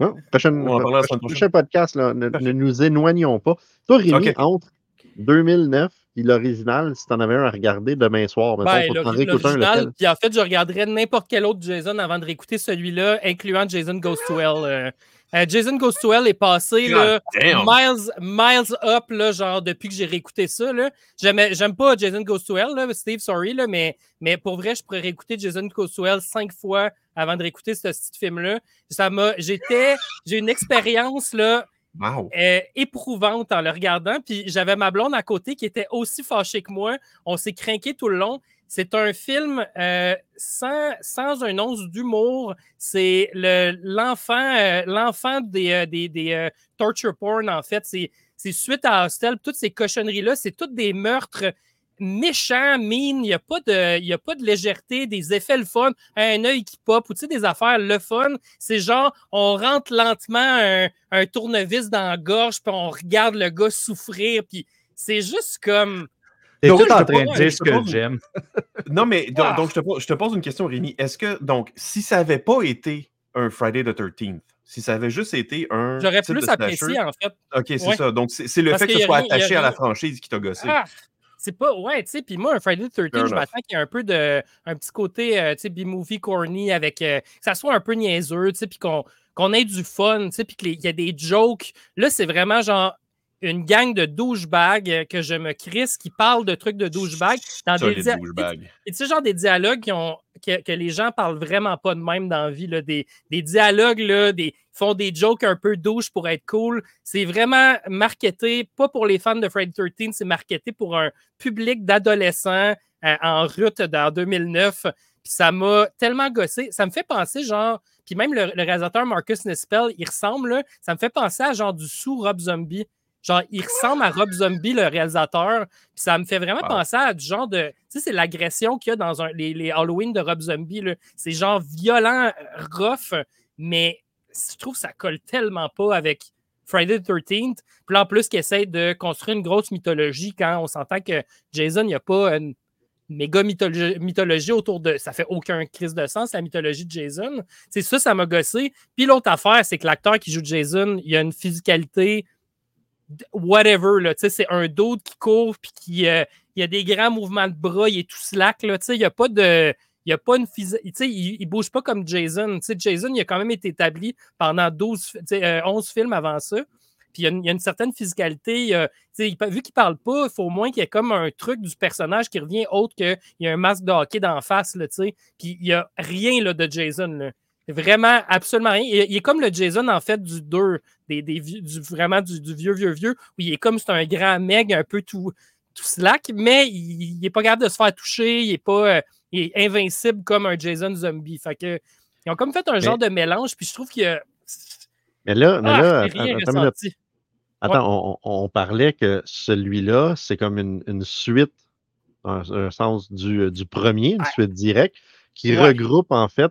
Non, prochaine- On en parlera la semaine prochain podcast, là, ne, nous éloignons pas. Toi, Rémi, entre 2009 l'original, si tu en avais un à regarder demain soir, mettons, Ben, t'en l'original, puis en fait, je regarderais n'importe quel autre Jason avant de réécouter celui-là, incluant Jason Goes to Hell. euh. Euh, Jason Goes to Hell est passé là, miles, miles up, là, genre depuis que j'ai réécouté ça. là. J'aimais- J'aime pas Jason Goes to Hell, là, Steve, sorry, là, mais, mais pour vrai, je pourrais réécouter Jason Goes to Hell cinq fois avant de réécouter ce petit film-là. Ça m'a. J'étais. J'ai une expérience là, Wow. euh, éprouvante en le regardant. Puis j'avais ma blonde à côté qui était aussi fâchée que moi. On s'est craqué tout le long. C'est un film euh, sans, sans un once d'humour. C'est le- l'enfant euh, l'enfant des, euh, des, des, euh, torture porn, en fait. C'est c'est suite à Hostel, toutes ces cochonneries-là, c'est toutes des meurtres méchant, mine, il n'y a, pas de- y a pas de légèreté, des effets le fun, un œil qui pop, ou tu sais, des affaires le fun. C'est genre, on rentre lentement un, un tournevis dans la gorge, puis on regarde le gars souffrir, puis c'est juste comme. T'es tout en train de dire ce que pose- j'aime. Non, mais donc, Ah. donc, je, te pose, je te pose une question, Rémi. Est-ce que, donc, si ça n'avait pas été un Friday the 13th, si ça avait juste été un. J'aurais plus apprécié, en fait. Ok, c'est Ouais. ça. Donc, c'est le Parce fait que ce soit attaché à la franchise qui t'a gossé. Ah, c'est pas. Ouais, tu sais, puis moi, un Friday the 13, Fair je m'attends qu'il y ait un peu de. Un petit côté, euh, tu sais, B-movie corny avec. euh, que ça soit un peu niaiseux, tu sais, puis qu'on qu'on ait du fun, tu sais, puis qu'il y a des jokes. Là, c'est vraiment genre une gang de douchebags euh, que je me crisse qui parlent de trucs de douchebags dans des Solide dia- douchebag. et tu genre des dialogues qui ont, que, que les gens parlent vraiment pas de même dans la vie. Là, des, des dialogues, là, des, font des jokes un peu douches pour être cool. C'est vraiment marketé, pas pour les fans de Friday 13, c'est marketé pour un public d'adolescents euh, en route dans 2009. Puis ça m'a tellement gossé. Ça me fait penser, genre, puis même le, le réalisateur Marcus Nispel, il ressemble, là, ça me fait penser à genre du sous Rob Zombie. Genre, il ressemble à Rob Zombie, le réalisateur. Puis ça me fait vraiment Wow. penser à du genre de. Tu sais, c'est l'agression qu'il y a dans un- les, les Halloween de Rob Zombie. C'est genre violent, rough, mais je trouve que ça colle tellement pas avec Friday the 13th. Puis là, en plus, qu'il essaie de construire une grosse mythologie quand on s'entend que Jason, il n'y a pas une méga mythologie, mythologie autour de. Ça fait aucun crise de sens, la mythologie de Jason. C'est ça, ça m'a gossé. Puis l'autre affaire, c'est que l'acteur qui joue Jason, il a une physicalité whatever, là, c'est un dos qui court, puis qui euh, il y a des grands mouvements de bras, il est tout slack, là, il n'y a pas de. Il y a pas une il, il bouge pas comme Jason. Jason, il a quand même été établi pendant 12, fi- tu sais, euh, 11 films avant ça. Puis il y a une, il y a une certaine physicalité. vu qu'il parle pas, il faut au moins qu'il y ait comme un truc du personnage qui revient autre qu'il y a un masque de hockey d'en face. Là. Puis il n'y a rien là, de Jason. Vraiment, absolument rien. Il, il est comme le Jason, en fait, du 2, des, des du, vraiment du, du vieux, vieux, vieux, où il est comme c'est un grand meg, un peu tout, tout slack, mais il n'est pas capable de se faire toucher, il est pas euh, il est invincible comme un Jason zombie. Fait que, ils ont comme fait un genre de mélange, puis je trouve qu'il y a. Mais là, mais Ah, là rien attends, attends on, on parlait que celui-là, c'est comme une, une suite, dans un sens du, du premier, une Ouais. suite directe, qui Ouais. regroupe en fait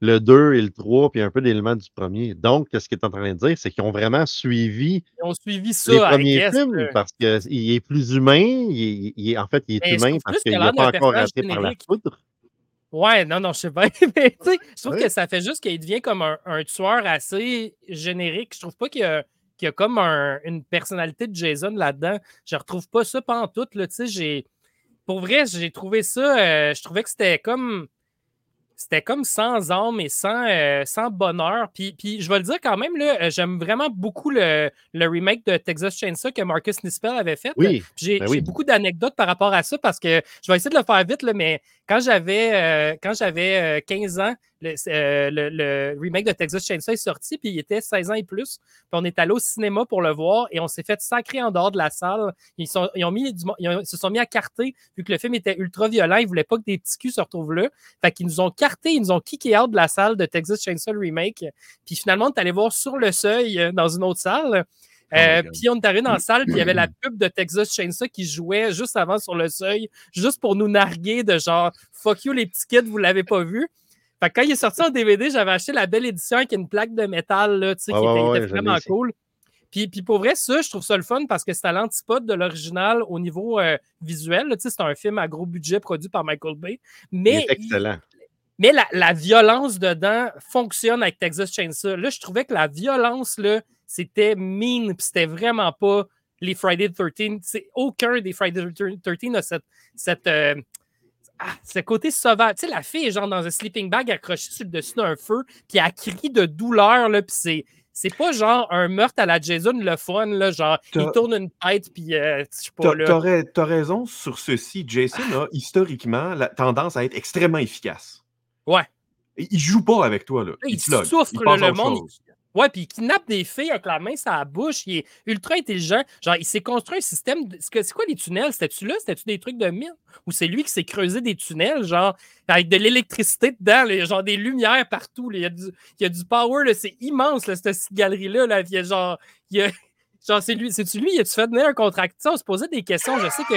le 2 et le 3, puis un peu d'éléments du premier. Donc, ce qu'il est en train de dire, c'est qu'ils ont vraiment suivi Ils ont suivi ça. les premiers films euh, parce qu'il est plus humain. Il est, il est- en fait, il est Mais humain parce qu'il n'a pas encore raté par la foudre. Ouais, non, non, je sais pas. Mais tu sais, je trouve Ouais. que ça fait juste qu'il devient comme un, un tueur assez générique. Je trouve pas qu'il y a, qu'il y a comme un- une personnalité de Jason là-dedans. Je retrouve pas ça en tout. Là, tu sais, j'ai... Pour vrai, j'ai trouvé ça. euh, je trouvais que c'était comme. C'était comme sans âme et sans, euh, sans bonheur. Puis, puis je vais le dire quand même, là, euh, j'aime vraiment beaucoup le, le remake de Texas Chainsaw que Marcus Nispel avait fait. Oui, J'ai Ben oui. beaucoup d'anecdotes par rapport à ça parce que je vais essayer de le faire vite, là, mais quand j'avais euh, quand j'avais euh, 15 ans, le, euh, le- le remake de Texas Chainsaw est sorti, puis il était 16 ans et plus. Puis on est allé au cinéma pour le voir et on s'est fait sacrer en dehors de la salle. Ils, sont, ils, ont mis du ils, ont- ils se sont mis à carter vu que le film était ultra violent. Ils voulaient pas que des petits culs se retrouvent là. Fait qu'ils nous ont carté, ils nous ont kické out de la salle de Texas Chainsaw Remake. Puis finalement, on est allé voir sur le seuil euh, dans une autre salle. My Euh, puis on est arrivé dans la salle, puis il y avait la pub de Texas Chainsaw qui jouait juste avant sur le seuil, juste pour nous narguer de genre fuck you les petits kids, vous l'avez pas vu. Fait que quand il est sorti en DVD, j'avais acheté la belle édition avec une plaque de métal là, sais, qui ouais, était, ouais, vraiment cool. Puis, puis pour vrai, ça, je trouve ça le fun parce que c'est à l'antipode de l'original au niveau euh, visuel. C'est un film à gros budget produit par Michael Bay. Il Mais est excellent. mais la, la violence dedans fonctionne avec Texas Chainsaw. Là, je trouvais que la violence, là, c'était mean, puis c'était vraiment pas les Friday the 13. C'est aucun des Friday the 13 a cette, cette, euh, ah, ce côté sauvage. Tu sais, la fille est genre dans un sleeping bag accrochée sur le dessus d'un feu, puis elle crie de douleur, là, puis c'est. C'est pas genre un meurtre à la Jason le fun, là, genre il tourne une tête, puis euh, je sais pas, T'as là. raison sur ceci. Jason a historiquement la tendance à être extrêmement efficace. Ouais. Il joue pas avec toi. Là. Il, te souffre Il le, monde. chose. Ouais, puis il kidnappe des filles avec la main sur la bouche. Il est ultra intelligent. Genre, il s'est construit un système. de- C'est quoi les tunnels? C'était-tu là? C'était-tu des trucs de mine? Ou c'est lui qui s'est creusé des tunnels, genre, avec de l'électricité dedans, là, genre des lumières partout. là. Il, y a du, il y a du power, c'est immense, là, cette galerie-là. Là. Il y a genre. Il y a, genre, c'est lui. C'est-tu lui? Il a-tu fait donner un sais, on se posait des questions. Je sais que.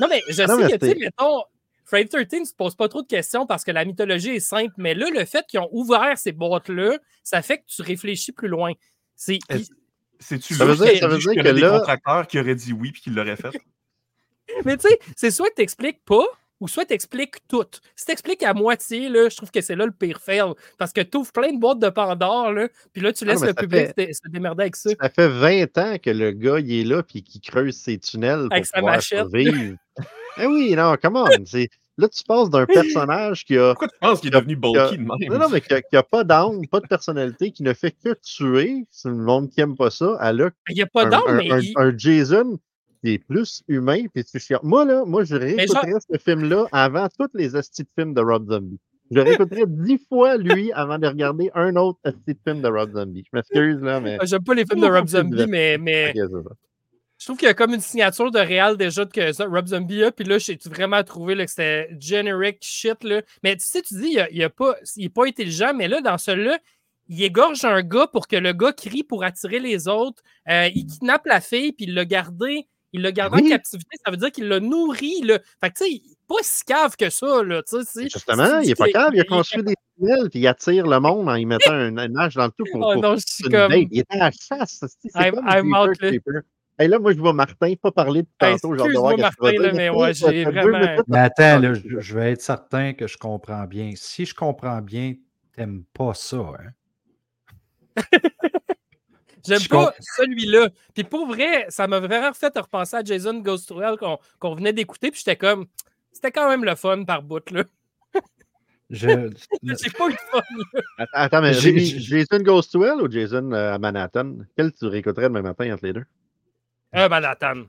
Non, mais je non, sais mais que, tu sais, mettons, Friday 13 ne se pose pas trop de questions parce que la mythologie est simple, mais là, le fait qu'ils ont ouvert ces boîtes-là, ça fait que tu réfléchis plus loin. C'est. C'est-tu Ça là veut que dire- tu ça veut dis, je dire connais que des là- contracteurs qui auraient dit oui puis qui l'auraient fait? Mais tu sais, c'est soit que t'expliques pas ou soit t'expliques tout. Si t'expliques à moitié, là, je trouve que c'est là le pire fail. Parce que t'ouvres plein de boîtes de Pandore, là, puis là, tu Ah non, laisses le public fait- se- démerder avec ça. Ça fait 20 ans que le gars, il est là puis qu'il creuse ses tunnels pour Avec sa pouvoir survivre. eh oui, non, come on. c'est- Là, tu passes d'un personnage qui a Pourquoi tu penses qu'il est devenu bulky de même? Non, non, mais qui n'a pas d'âme, pas de personnalité, qui ne fait que tuer. C'est le monde qui n'aime pas ça. Elle a Il n'y a pas d'âme, mais un- il- un Jason qui est plus humain. Puis tu chiales. Moi, là, moi, je réécouterais ce film-là avant tous les hosties de films de Rob Zombie. Je réécouterais dix fois lui avant de regarder un autre hostie de film de Rob Zombie. Je m'excuse, là, mais. J'aime pas les films de Rob Zombie, mais, mais je trouve qu'il y a comme une signature de réal déjà que ça, Rob Zombie a. Puis là, j'ai vraiment trouvé là, que c'était generic shit. Là. Mais tu sais, tu dis, il a, il a pas, il est pas intelligent, mais là, dans celui-là, il égorge un gars pour que le gars crie pour attirer les autres. Euh, il kidnappe la fille, puis il l'a gardé. Il l'a gardé en captivité, ça veut dire qu'il l'a nourri. Là. Fait que, tu sais, pas si cave que ça. Là, Justement, il est pas calme. Il a construit des tunnels puis il attire le monde en y mettant un, une image dans le tout pour, Oh pour non, je suis une comme. date. Il était à la chasse. c'est- comme I'm out. Hey, là, moi, je vois Martin pas parler de Hey, tantôt. voir excuse-moi, Martin, là, mais ouais, j'ai vraiment- Mais attends, là, je, je vais être certain que je comprends bien. Si je comprends bien, t'aimes pas ça, hein? J'aime pas celui-là. Puis pour vrai, ça m'a vraiment fait repenser à Jason Ghost to Hell qu'on qu'on venait d'écouter. Puis j'étais comme, c'était quand même le fun par bout. là. Je, J'ai pas eu de fun. là. Attends, mais Rémi, Jason Goes to Hell ou Jason euh, à Manhattan? Quel tu réécouterais demain matin entre les deux? Ah, Manhattan.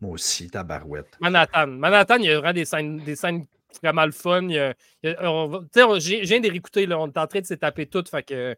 moi aussi, ta barouette. Manhattan. Manhattan, il y a vraiment des scènes, des scènes vraiment le fun. Il y a- il y a- on va- tu sais, on- J'ai de les réécouter, là. On est en train de se taper toutes. Fait que.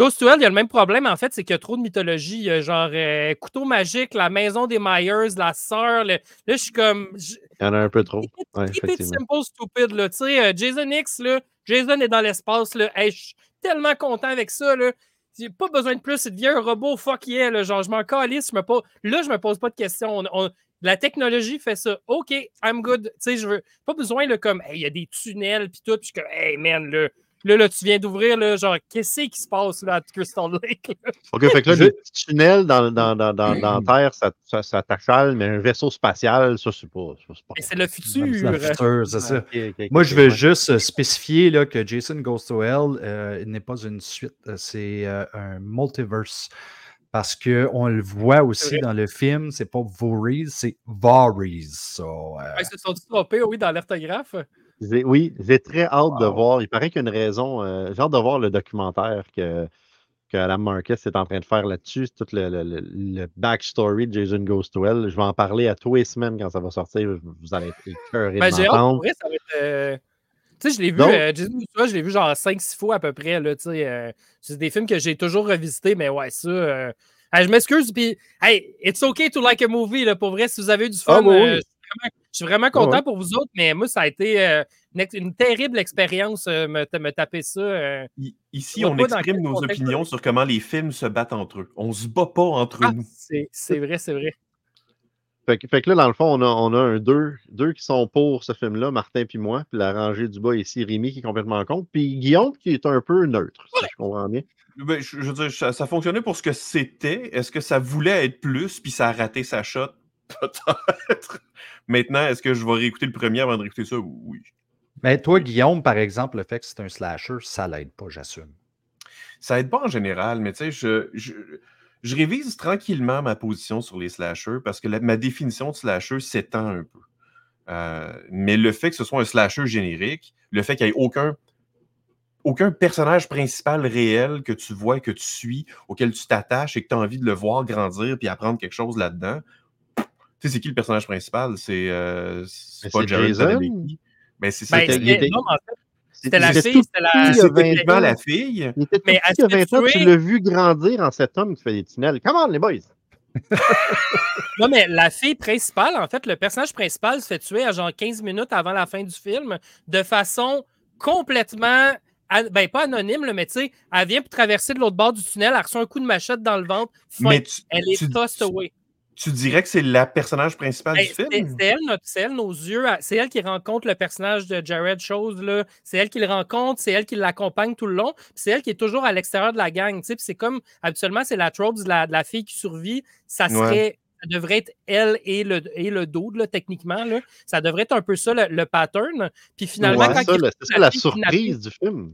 Ghost to Hell, il y a le même problème, en fait, c'est qu'il y a trop de mythologie. A genre euh, couteau magique, la maison des Myers, la sœur. le- Là, je suis comme. je- Il y en a un peu trop. Ouais, effectivement. simple, stupid. Là. Tu sais, euh, Jason X, là, Jason est dans l'espace. là. Hey, je suis tellement content avec ça. Là. J'ai pas besoin de plus. Il devient un robot. Fuck yeah. Là. Genre, je m'en calisse. je me pose... Là, je me pose pas de questions. On- on- La technologie fait ça. OK, I'm good. Tu sais, je veux pas besoin, là, comme, Hey, il y a des tunnels, puis tout. Puis je suis comme, hey, man, là, là, là, tu viens d'ouvrir, là, genre, qu'est-ce qui se passe, là, à Crystal Lake? là? OK, fait que là, des petits tunnels dans, dans, dans, dans, dans Terre, ça, ça, ça t'achale, mais un vaisseau spatial, ça, c'est pas. pas Mais c'est le C'est futur. le futur, c'est ça. Moi, je veux ouais. juste euh, spécifier là, que Jason Goes to Hell euh, n'est pas une suite, euh, c'est euh, un multiverse. Parce qu'on le voit aussi dans le film, c'est pas Voorhees, c'est Voorhees. So, euh, Ils se sont trompés, oui, dans l'orthographe. Oui, j'ai très hâte de voir. Il paraît qu'il y a une raison. euh, j'ai hâte de voir le documentaire que, que Adam Marcus est en train de faire là-dessus. Tout le, le- le- le backstory de Jason Goes to Hell. Je vais en parler à tous les semaines quand ça va sortir. Vous allez être écœurés Ben, j'ai hâte, vrai, ça va être. euh, Tu sais, je l'ai vu, Donc- euh, Jason Momoa, je l'ai vu genre 5-6 fois à peu près. Là, c'est des films que j'ai toujours revisités, mais ouais, ça. hey, je m'excuse, puis hey, it's okay to like a movie, là, pour vrai, si vous avez du fun. Ah, oui, oui. euh, je, suis vraiment, je suis vraiment content pour vous autres, mais moi, ça a été euh, une, terrible expérience, euh, me, me taper ça. euh. Ici, On exprime nos opinions sur comment les films se battent entre eux. On se bat pas entre Ah, nous. c'est vrai, c'est vrai. Fait que, fait que là, dans le fond, on a, on a un deux, deux qui sont pour ce film-là, Martin puis moi, puis la rangée du bas ici, Rémi qui est complètement contre, puis Guillaume qui est un peu neutre, si je comprends bien. Ben, je, je veux dire, ça, ça fonctionnait pour ce que c'était. Est-ce que ça voulait être plus, puis ça a raté sa shot? Peut-être. Maintenant, est-ce que je vais réécouter le premier avant de réécouter ça? Oui. Mais toi, Guillaume, par exemple, le fait que c'est un slasher, ça l'aide pas, j'assume. Ça aide pas en général, mais tu sais, je, je, je révise tranquillement ma position sur les slashers parce que la- ma définition de slasher s'étend un peu. Euh, mais le fait que ce soit un slasher générique, le fait qu'il n'y ait aucun, aucun personnage principal réel que tu vois, que tu suis, auquel tu t'attaches et que tu as envie de le voir grandir puis apprendre quelque chose là-dedans. Tu sais, c'est qui le personnage principal? C'est euh, Mais pas c'est Jared Jason. Padalecki. Ben, c'est ça. Ben, était- c'était la fille, c'était la. petit, il y a c'est 20 techniquement ans. la fille. Il était tout Mais petit, 20 ans, tu l'as vu grandir en cet homme qui fait des tunnels. Come on, les boys! Non, mais la fille principale, en fait, le personnage principal se fait tuer à genre 15 minutes avant la fin du film de façon complètement. an- Ben, pas anonyme, là, mais tu sais, elle vient pour traverser de l'autre bord du tunnel, elle reçoit un coup de machette dans le ventre. fin. Mais tu, elle est tu- tossed tu- away. Tu dirais que c'est la personnage principale Ben, du film? c'est elle, notre- c'est elle, nos yeux. C'est elle qui rencontre le personnage de Jared Chose. là. C'est elle qui le rencontre, c'est elle qui l'accompagne tout le long. puis C'est elle qui est toujours à l'extérieur de la gang. puis C'est comme, habituellement, c'est la trope de la, de la fille qui survit. Ça Ouais. serait. Ça devrait être elle et le, et le dos, là, techniquement. Là. Ça devrait être un peu ça, le, le pattern. Puis finalement, Ouais, quand ça, il le- retrouve c'est ça la surprise du film.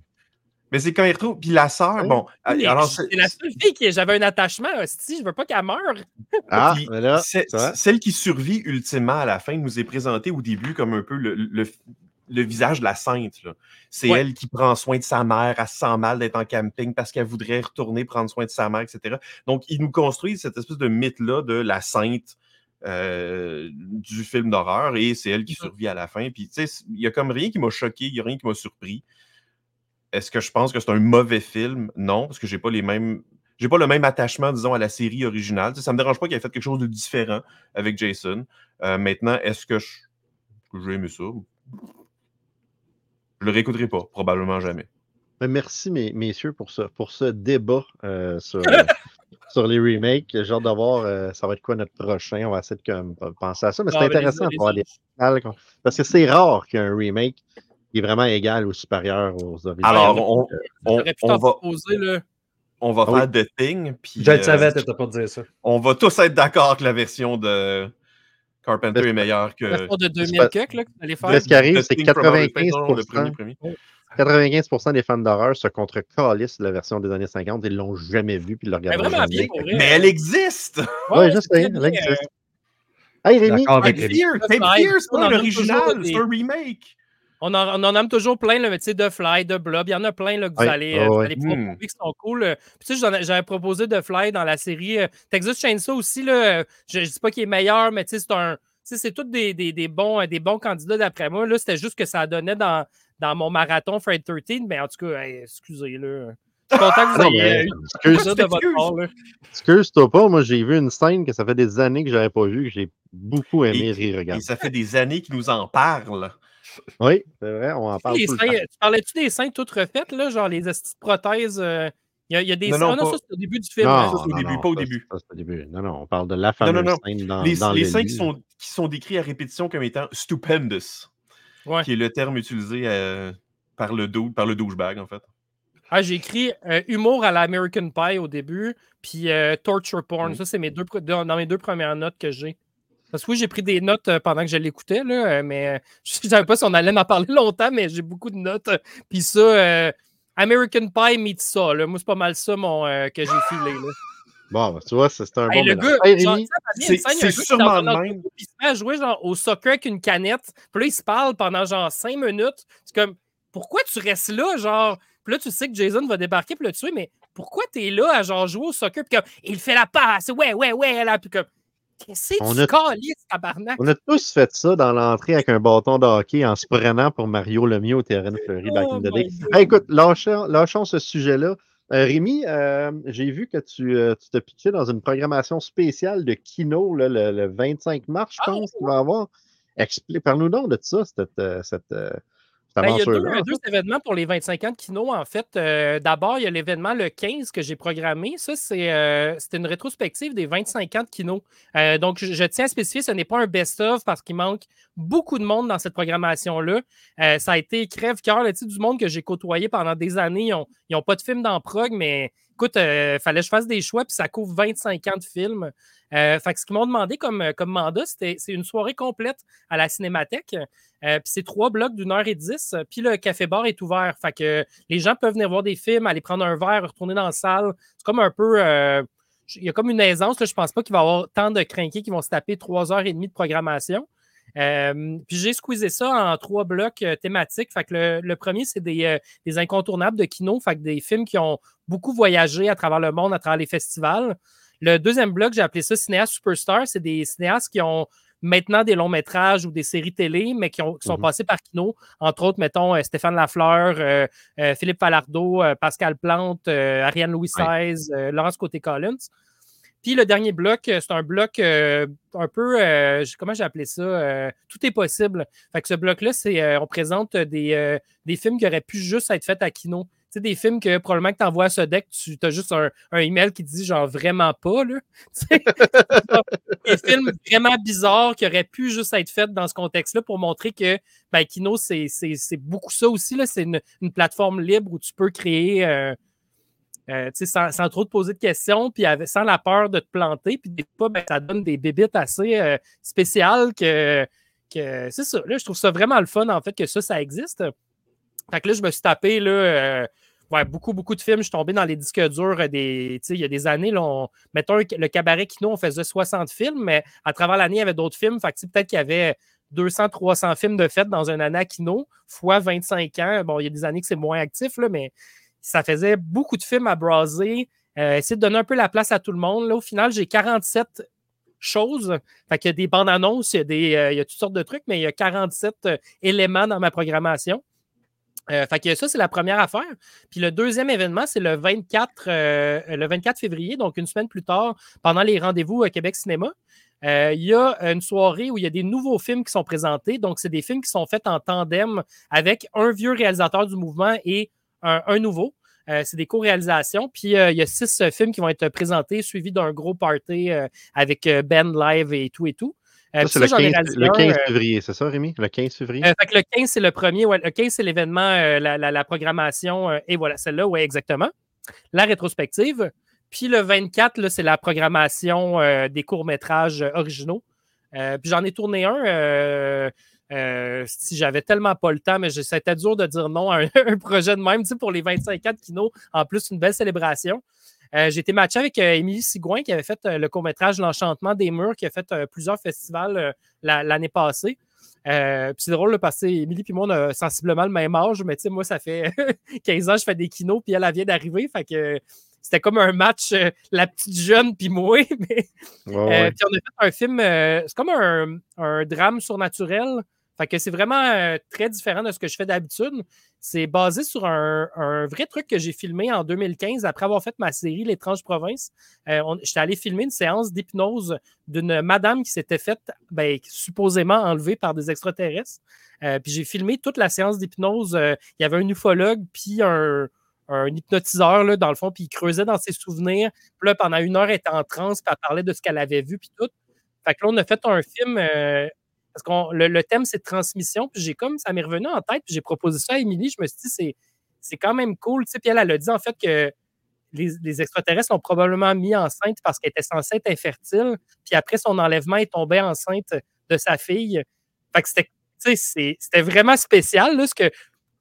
Mais c'est quand il retrouve. Puis la sœur, bon. mais alors, c'est la seule fille qui j'avais un attachement. Si je veux pas qu'elle meure. Ah, Puis, vois. celle qui survit ultimement à la fin nous est présentée au début comme un peu le, le- le visage de la sainte. C'est Ouais. elle qui prend soin de sa mère, elle se sent mal d'être en camping parce qu'elle voudrait retourner prendre soin de sa mère, etc. Donc, ils nous construisent cette espèce de mythe-là de la sainte euh, du film d'horreur et c'est elle qui Mhm. survit à la fin. Puis, tu sais, il y a comme rien qui m'a choqué, il n'y a rien qui m'a surpris. Est-ce que je pense que c'est un mauvais film? Non, parce que j'ai pas les mêmes. J'ai pas le même attachement, disons, à la série originale. Sais, ça me dérange pas qu'il ait fait quelque chose de différent avec Jason. Euh, maintenant, est-ce que je j'ai aimé ça? Je le réécouterai pas, probablement jamais. Mais merci, mes- messieurs, pour ce, pour ce débat euh, sur, euh, sur les remakes. J'ai hâte d'avoir, euh, ça va être quoi notre prochain? On va essayer de comme, penser à ça. Mais c'est Ah, ben, intéressant les- de voir les- les finales qu'on- Parce que c'est rare qu'il y ait un remake est vraiment égal ou supérieur aux originaux. Alors, on, on, on t'en va, proposer, là. on va Ah oui. faire The Thing, puis Je le euh, savais, t'étais pas de dire ça. on va tous être d'accord que la version de Carpenter est meilleure que La de 2000 pas- là, que vous allez faire? Ce qui arrive, c'est que from Outer Space. 95, Non, non, le premier, premier. 95 des fans d'horreur se contre de la version des années 50. Ils l'ont jamais vue puis ils regarderont vraiment jamais. Mais elle existe! Ouais, je sais, elle existe. euh, Hey Rémi, Rémi. Fear! C'est pas l'original, c'est un remake! On en, on en aime toujours plein, là, mais tu sais, de Fly, de Blob, il y en a plein là, que vous allez, euh, vous allez pouvoir Hmm. trouver qui sont cool. euh. Puis tu sais, j'en ai- j'avais proposé de Fly dans la série euh, Texas Chainsaw aussi. Là, euh, je ne dis pas qu'il est meilleur, mais tu sais, c'est un. tu sais, C'est tous des, des, des bons, des bons candidats d'après moi. Là, c'était juste que ça donnait dans, dans mon marathon Fred 13. Mais en tout cas, hey, excusez. Là. Je suis content que vous Non, ayez excuse- ça de votre part. excuse-toi pas, moi j'ai vu une scène que ça fait des années que j'avais pas vue, que j'ai beaucoup aimé Et- re-regarder. Et ça fait des années qu'ils nous en parlent. Oui, c'est vrai, on en parle Les tout le seins, temps. tu parlais-tu des seins toutes refaites, là, genre les prothèses? euh, Il y, a- il y a des Non, seins. non, Ah non, pas- ça, c'est au début du film. Non, hein? c'est au non, début, non, pas au ça, début. ça, c'est au début. Non, non, on parle de la fameuse non, non. scène dans, les, dans les lit. qui sont, qui sont décrits à répétition comme étant stupendous, Ouais. qui est le terme utilisé euh, par, le dou- par le douchebag, en fait. Ah, j'ai écrit euh, humour à l'American Pie au début, puis euh, torture porn. Mm. Ça, c'est mes deux, dans mes deux premières notes que j'ai. Parce que oui, j'ai pris des notes euh, pendant que je l'écoutais, là, euh, mais euh, je ne savais pas si on allait en parler longtemps, mais j'ai beaucoup de notes. Puis ça, euh, American Pie meet ça. Là. Moi, c'est pas mal ça mon, euh, que j'ai filé. Là. Bon, ben, tu vois, c'est un Hey, bon le gars, Hey, genre, c'est- scène, un sûrement le même. il se met à jouer genre, au soccer avec une canette. Puis là, il se parle pendant genre cinq minutes. C'est comme, pourquoi tu restes là? Genre, puis là, tu sais que Jason va débarquer puis le tuer, mais pourquoi t'es là à genre jouer au soccer? Puis comme, il fait la passe, ouais, ouais, ouais, là. Puis comme, qu'est-ce que On tu a- tabarnak? on a tous fait ça dans l'entrée avec un bâton de hockey en se prenant pour Mario Lemieux au terrain de Fleury back in Oh the day. Hey, écoute, lâchons, lâchons ce sujet-là. Euh, Rémi, euh, j'ai vu que tu euh, tu t'es pitché dans une programmation spéciale de Kino là, le, le 25 mars, je Ah, pense, qu'il va y avoir. Explique, parle-nous donc de ça, cette, euh, cette Ben, il y a deux, événements pour les 25 ans de Kino, en fait. Euh, D'abord, il y a l'événement le 15 que j'ai programmé. Ça, c'est euh, une rétrospective des 25 ans de Kino. Euh, donc, je, je tiens à spécifier, ce n'est pas un best-of parce qu'il manque beaucoup de monde dans cette programmation-là. Ça a été crève-cœur, tu sais, du monde que j'ai côtoyé pendant des années. Ils n'ont pas de films dans prog, mais écoute, il fallait que je fasse des choix, puis ça couvre 25 ans de films. Euh, fait que ce qu'ils m'ont demandé comme, comme mandat, c'était c'est une soirée complète à la Cinémathèque. Euh, puis c'est trois blocs d'une heure et dix. euh, Puis le café-bar est ouvert. Fait que les gens peuvent venir voir des films, aller prendre un verre, retourner dans la salle. C'est comme un peu. euh, il y a comme une aisance. Là, je pense pas qu'il va y avoir tant de crinqués qui vont se taper trois heures et demie de programmation. Euh, puis j'ai squeezé ça en trois blocs euh, thématiques. Fait que le, le premier, c'est des, euh, des incontournables de Kino, fait que des films qui ont beaucoup voyagé à travers le monde, à travers les festivals. Le deuxième bloc, j'ai appelé ça Cinéaste Superstar. C'est des cinéastes qui ont maintenant des longs métrages ou des séries télé, mais qui, ont- qui sont Mhm. passés par Kino. Entre autres, mettons, Stéphane Lafleur, euh, euh, Philippe Falardeau, Pascal Plante, euh, Ariane Louis XVI, euh, Laurence Côté-Collins. Puis le dernier bloc, euh, c'est un bloc euh, un peu, euh, comment j'ai appelé ça? Tout est possible. Fait que ce bloc-là, c'est on présente des, des films qui auraient pu juste être faits à Kino. Tu sais, des films que probablement que tu envoies à ce deck, tu as juste un, un, email qui dit genre vraiment pas. Là. des films vraiment bizarres qui auraient pu juste être faits dans ce contexte-là pour montrer que ben, Kino, c'est beaucoup ça aussi. C'est une, plateforme libre où tu peux créer. Euh, sans, trop te poser de questions, puis sans la peur de te planter. Puis des fois, ben, ça donne des bébites assez euh, spéciales que, c'est. Là, je trouve ça vraiment le fun, en fait, que ça, ça existe. Fait que là, je me suis tapé là, euh, ouais, beaucoup, beaucoup de films. Je suis tombé dans les disques durs des. Il y a des années, là, mettons le cabaret Kino, on faisait 60 films, mais à travers l'année, il y avait d'autres films. Fait que peut-être qu'il y avait 200, 300 films de fête dans un année à Kino, fois 25 ans. Bon, il y a des années que c'est moins actif, là, mais ça faisait beaucoup de films à browser, euh, essayer de donner un peu la place à tout le monde. Là, au final, j'ai 47 choses. Fait y a des bandes annonces, il y a, des, euh, il y a toutes sortes de trucs, mais il y a 47 euh, éléments dans ma programmation. fait que ça, c'est la première affaire. Puis le deuxième événement, c'est le 24, le 24 février, donc une semaine plus tard, pendant les rendez-vous à Québec Cinéma. il y a une soirée où il y a des nouveaux films qui sont présentés. Donc, c'est des films qui sont faits en tandem avec un vieux réalisateur du mouvement et un, nouveau. Euh, c'est des co-réalisations. Puis euh, il y a six euh, films qui vont être présentés, suivis d'un gros party avec Ben Live et tout et tout. c'est le, 15, février, c'est ça, Rémi? Le 15 février? le 15, c'est le premier. le 15, c'est l'événement, la, programmation. et voilà, celle-là, oui, exactement. La rétrospective. Puis le 24, c'est la programmation des courts-métrages originaux. puis j'en ai tourné un euh, si j'avais tellement pas le temps, mais c'était dur de dire non à un, projet de même, tu sais, pour les 25 ans de Kino, en plus une belle célébration. Euh, j'ai été matché avec euh, Émilie Sigouin qui avait fait le court-métrage L'Enchantement des murs, qui a fait plusieurs festivals l'année passée. c'est drôle parce que Émilie et moi, on a sensiblement le même âge, mais tu sais, moi, ça fait 15 ans je fais des kinos, puis elle, elle vient d'arriver. Fait que c'était comme un match, la petite jeune puis moi. Mais, puis on a fait un film, c'est comme un, un, drame surnaturel fait que c'est vraiment euh, très différent de ce que je fais d'habitude. C'est basé sur un, vrai truc que j'ai filmé en 2015 après avoir fait ma série L'étrange province. Euh, J'étais allé filmer une séance d'hypnose d'une madame qui s'était faite ben, supposément enlevée par des extraterrestres. Euh, puis j'ai filmé toute la séance d'hypnose. Euh, il y avait un ufologue, puis un, hypnotiseur, là, dans le fond, puis il creusait dans ses souvenirs. Puis là, pendant une heure, elle était en transe, puis elle parlait de ce qu'elle avait vu, puis tout. Fait que là, on a fait un film parce que le, thème, c'est transmission. Puis j'ai comme, ça m'est revenu en tête, puis j'ai proposé ça à Émilie. Je me suis dit, c'est quand même cool. Tu sais, puis elle, elle a dit en fait que les, extraterrestres l'ont probablement mis enceinte parce qu'elle était censée être infertile. Puis après son enlèvement, elle tombait enceinte de sa fille. Fait que c'était, c'était vraiment spécial. Là, ce que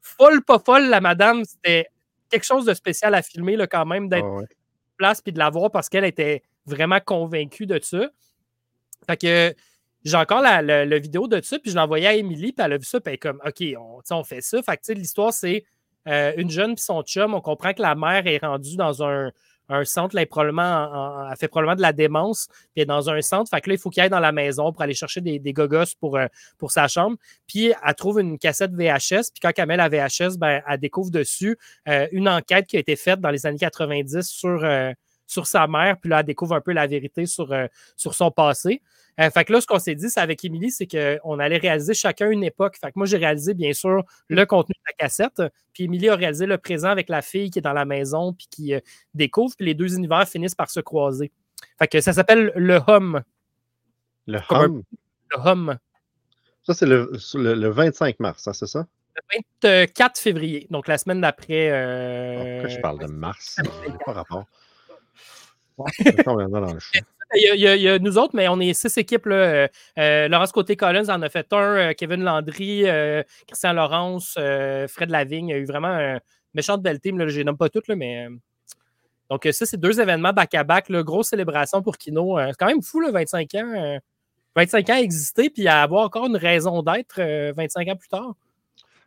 folle, pas folle, la madame, c'était quelque chose de spécial à filmer là, quand même, d'être ah place puis de la voir parce qu'elle était vraiment convaincue de ça. Fait que j'ai encore la, vidéo de ça, puis je envoyé à Émilie, puis elle a vu ça, puis elle est comme, OK, on, on fait ça. Fait que, l'histoire, c'est euh, une jeune puis son chum. On comprend que la mère est rendue dans un, centre, là, elle, probablement fait probablement de la démence, puis elle est dans un centre. Fait que là, il faut qu'elle aille dans la maison pour aller chercher des, des gogos pour, euh, pour sa chambre. Puis elle trouve une cassette VHS, puis quand elle met la VHS, ben, elle découvre dessus euh, une enquête qui a été faite dans les années 90 sur, sur sa mère, puis là, elle découvre un peu la vérité sur, sur son passé. Euh, fait que là, ce qu'on s'est dit, c'est avec Émilie, c'est qu'on allait réaliser chacun une époque. Fait que moi, j'ai réalisé, bien sûr, le contenu de la cassette. Puis Émilie a réalisé le présent avec la fille qui est dans la maison puis qui euh, découvre. Puis les deux univers finissent par se croiser. Fait que ça s'appelle le Hum. Le Hum? Le Hum. Ça, c'est le, le, 25 mars, hein, c'est ça? Le 24 février, donc la semaine d'après. Euh... Pourquoi je parle de mars? pas rapport. Il y, a, nous autres, mais on est six équipes. Là. Euh, euh, Laurence Côté-Collins en a fait un, euh, Kevin Landry, Christian Laurence, Fred Lavigne. Il y a eu vraiment un méchant de belle team. Là. Je les nomme pas toutes, là, mais. Donc, ça, c'est deux événements back-à-back. grosse célébration pour Kino. c'est quand même fou, là, 25 ans. 25 ans à exister, puis à avoir encore une raison d'être 25 ans plus tard.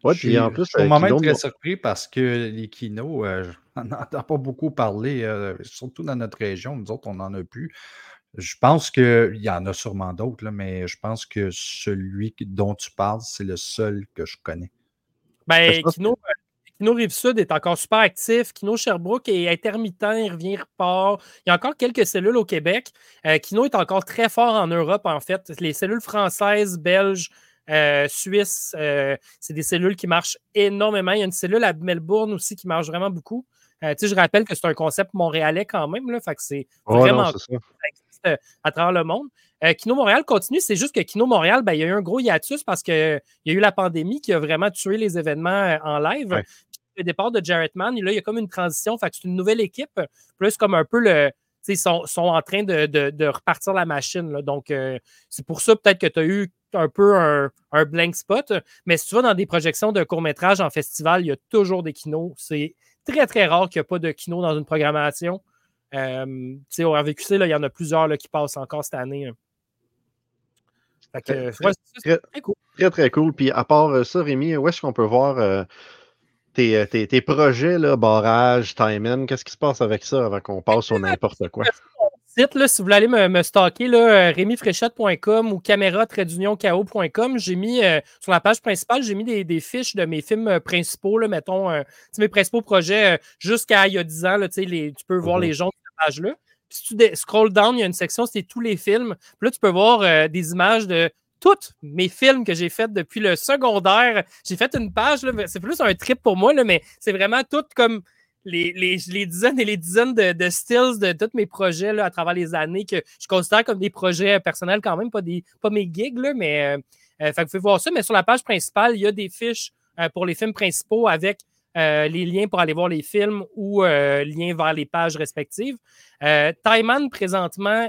Ouais, puis en plus, je suis moi-même très surpris parce que les kinos, on n'en entend pas beaucoup parler, surtout dans notre région. Nous autres, on n'en a plus. Je pense qu'il y en a sûrement d'autres, mais je pense que celui dont tu parles, c'est le seul que je connais. Ben, Kino, Kino Rive-Sud est encore super actif. Kino Sherbrooke est intermittent, il revient, il repart. Il y a encore quelques cellules au Québec. Euh, Kino est encore très fort en Europe, en fait. Les cellules françaises, belges, euh, suisse. Euh, c'est des cellules qui marchent énormément. Il y a une cellule à Melbourne aussi qui marche vraiment beaucoup. Euh, je rappelle que c'est un concept montréalais quand même. Là, fait que c'est vraiment à travers le monde. Kino Montréal continue, c'est juste que Kino Montréal, ben, il y a eu un gros hiatus parce qu'il y a eu la pandémie qui a vraiment tué les événements en live. Le départ de Jarrett Mann, là, il y a comme une transition. Fait que c'est une nouvelle équipe, plus comme un peu le, sont, en train de, repartir la machine. Donc, c'est pour ça peut-être que tu as eu un peu un, blank spot. Mais si tu vas dans des projections de court-métrage en festival, il y a toujours des kinos. C'est très, très rare qu'il n'y ait pas de kino dans une programmation. Euh, au RVQC, il y en a plusieurs qui passent encore cette année. très, cool. très, très cool. Puis à part ça, Rémi, où est-ce qu'on peut voir euh, tes, tes, projets, là, barrage, timing? Qu'est-ce qui se passe avec ça avant qu'on passe sur n'importe quoi? si vous voulez aller me, là, euh, rémifréchette.com ou caméra-ko.com, j'ai mis euh, sur la page principale, j'ai mis des, fiches de mes films euh, principaux, là, mettons, mes principaux projets jusqu'à il y a 10 ans, là, les, tu peux voir les mm-hmm. gens de cette page-là. Puis si tu scroll down, il y a une section, c'est tous les films. Puis là, tu peux voir des images de tous mes films que j'ai faits depuis le secondaire. J'ai fait une page, c'est plus un trip pour moi, là, mais c'est vraiment tout comme les, dizaines et les dizaines de, stills de tous mes projets là, à travers les années que je considère comme des projets personnels quand même, pas, des, pas mes gigs, là, mais euh, euh, vous pouvez voir ça. Mais sur la page principale, il y a des fiches euh, pour les films principaux avec les liens pour aller voir les films ou liens vers les pages respectives. Taiman, présentement,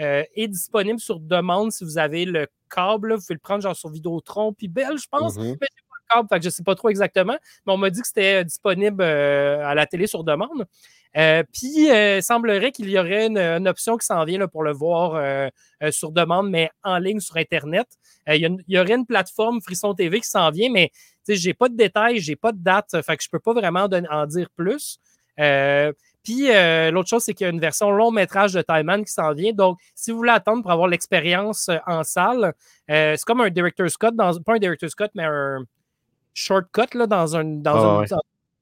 est disponible sur demande si vous avez le câble. Vous pouvez le prendre genre sur Vidéotron, puis Belle, je pense. Mm-hmm je ne sais pas trop exactement, mais on m'a dit que c'était euh, disponible euh, à la télé sur demande. Euh, puis, il semblerait qu'il y aurait une, option qui s'en vient pour le voir sur demande, mais en ligne sur Internet. il, y aurait une plateforme Frisson TV qui s'en vient, mais je n'ai pas de détails, je n'ai pas de date, fait que je ne peux pas vraiment en dire plus. Puis l'autre chose, c'est qu'il y a une version long métrage de Time qui s'en vient. Donc, si vous voulez attendre pour avoir l'expérience en salle, c'est comme un director's cut, dans, pas un director's cut, mais un, shortcut là, dans un. Dans ah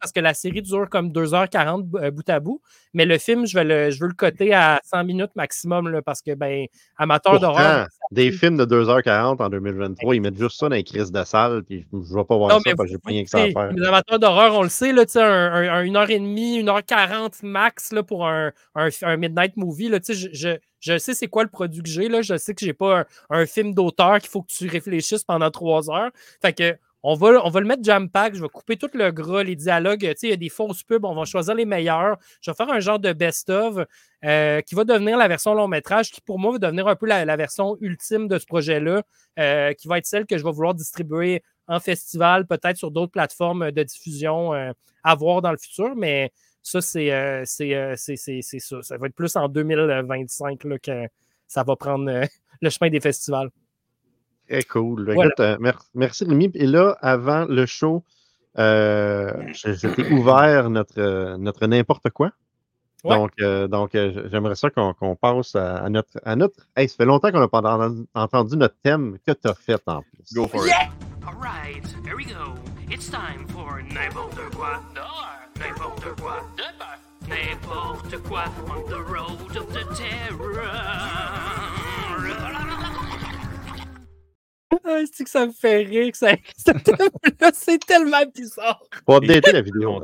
parce que la série dure comme 2h40 euh, bout à bout. Mais le film, je, vais le, je veux le coter à 100 minutes maximum là, parce que, ben, amateur d'horreur. Des films de 2h40 en 2023, ils mettent juste ça dans les crises de salle, puis je ne vais pas voir ça parce que j'ai pas rien que ça à faire. Les amateurs d'horreur, on le sait, là, un, un, une heure et demie, une heure quarante max là, pour un, un, midnight movie. Là, je, je, je sais c'est quoi le produit que j'ai. Je sais que j'ai pas un, un film d'auteur qu'il faut que tu réfléchisses pendant trois heures. Fait que on va, le mettre jam-pack, je vais couper tout le gras, les dialogues. Il y a des fausses pubs, on va choisir les meilleurs. Je vais faire un genre de best-of euh, qui va devenir la version long métrage, qui pour moi va devenir un peu la, version ultime de ce projet-là, euh, qui va être celle que je vais vouloir distribuer en festival, peut-être sur d'autres plateformes de diffusion euh, à voir dans le futur. Mais ça, c'est ça. Ça va être plus en 2025 là, que ça va prendre le chemin des festivals. Très cool. Euh, merci, Rémi. Et là, avant le show, euh, j'étais ouvert notre, euh, notre n'importe quoi. Donc, donc j'aimerais ça qu'on passe à, notre. À notre hey, ça fait longtemps qu'on n'a pas entendu notre thème que tu as fait en plus. Go for it. All right, here we go. It's time for n'importe quoi N'importe quoi N'importe quoi on the road of the terror. Ah, c'est que ça me fait rire que ça c'est tellement bizarre. Pour updater la vidéo.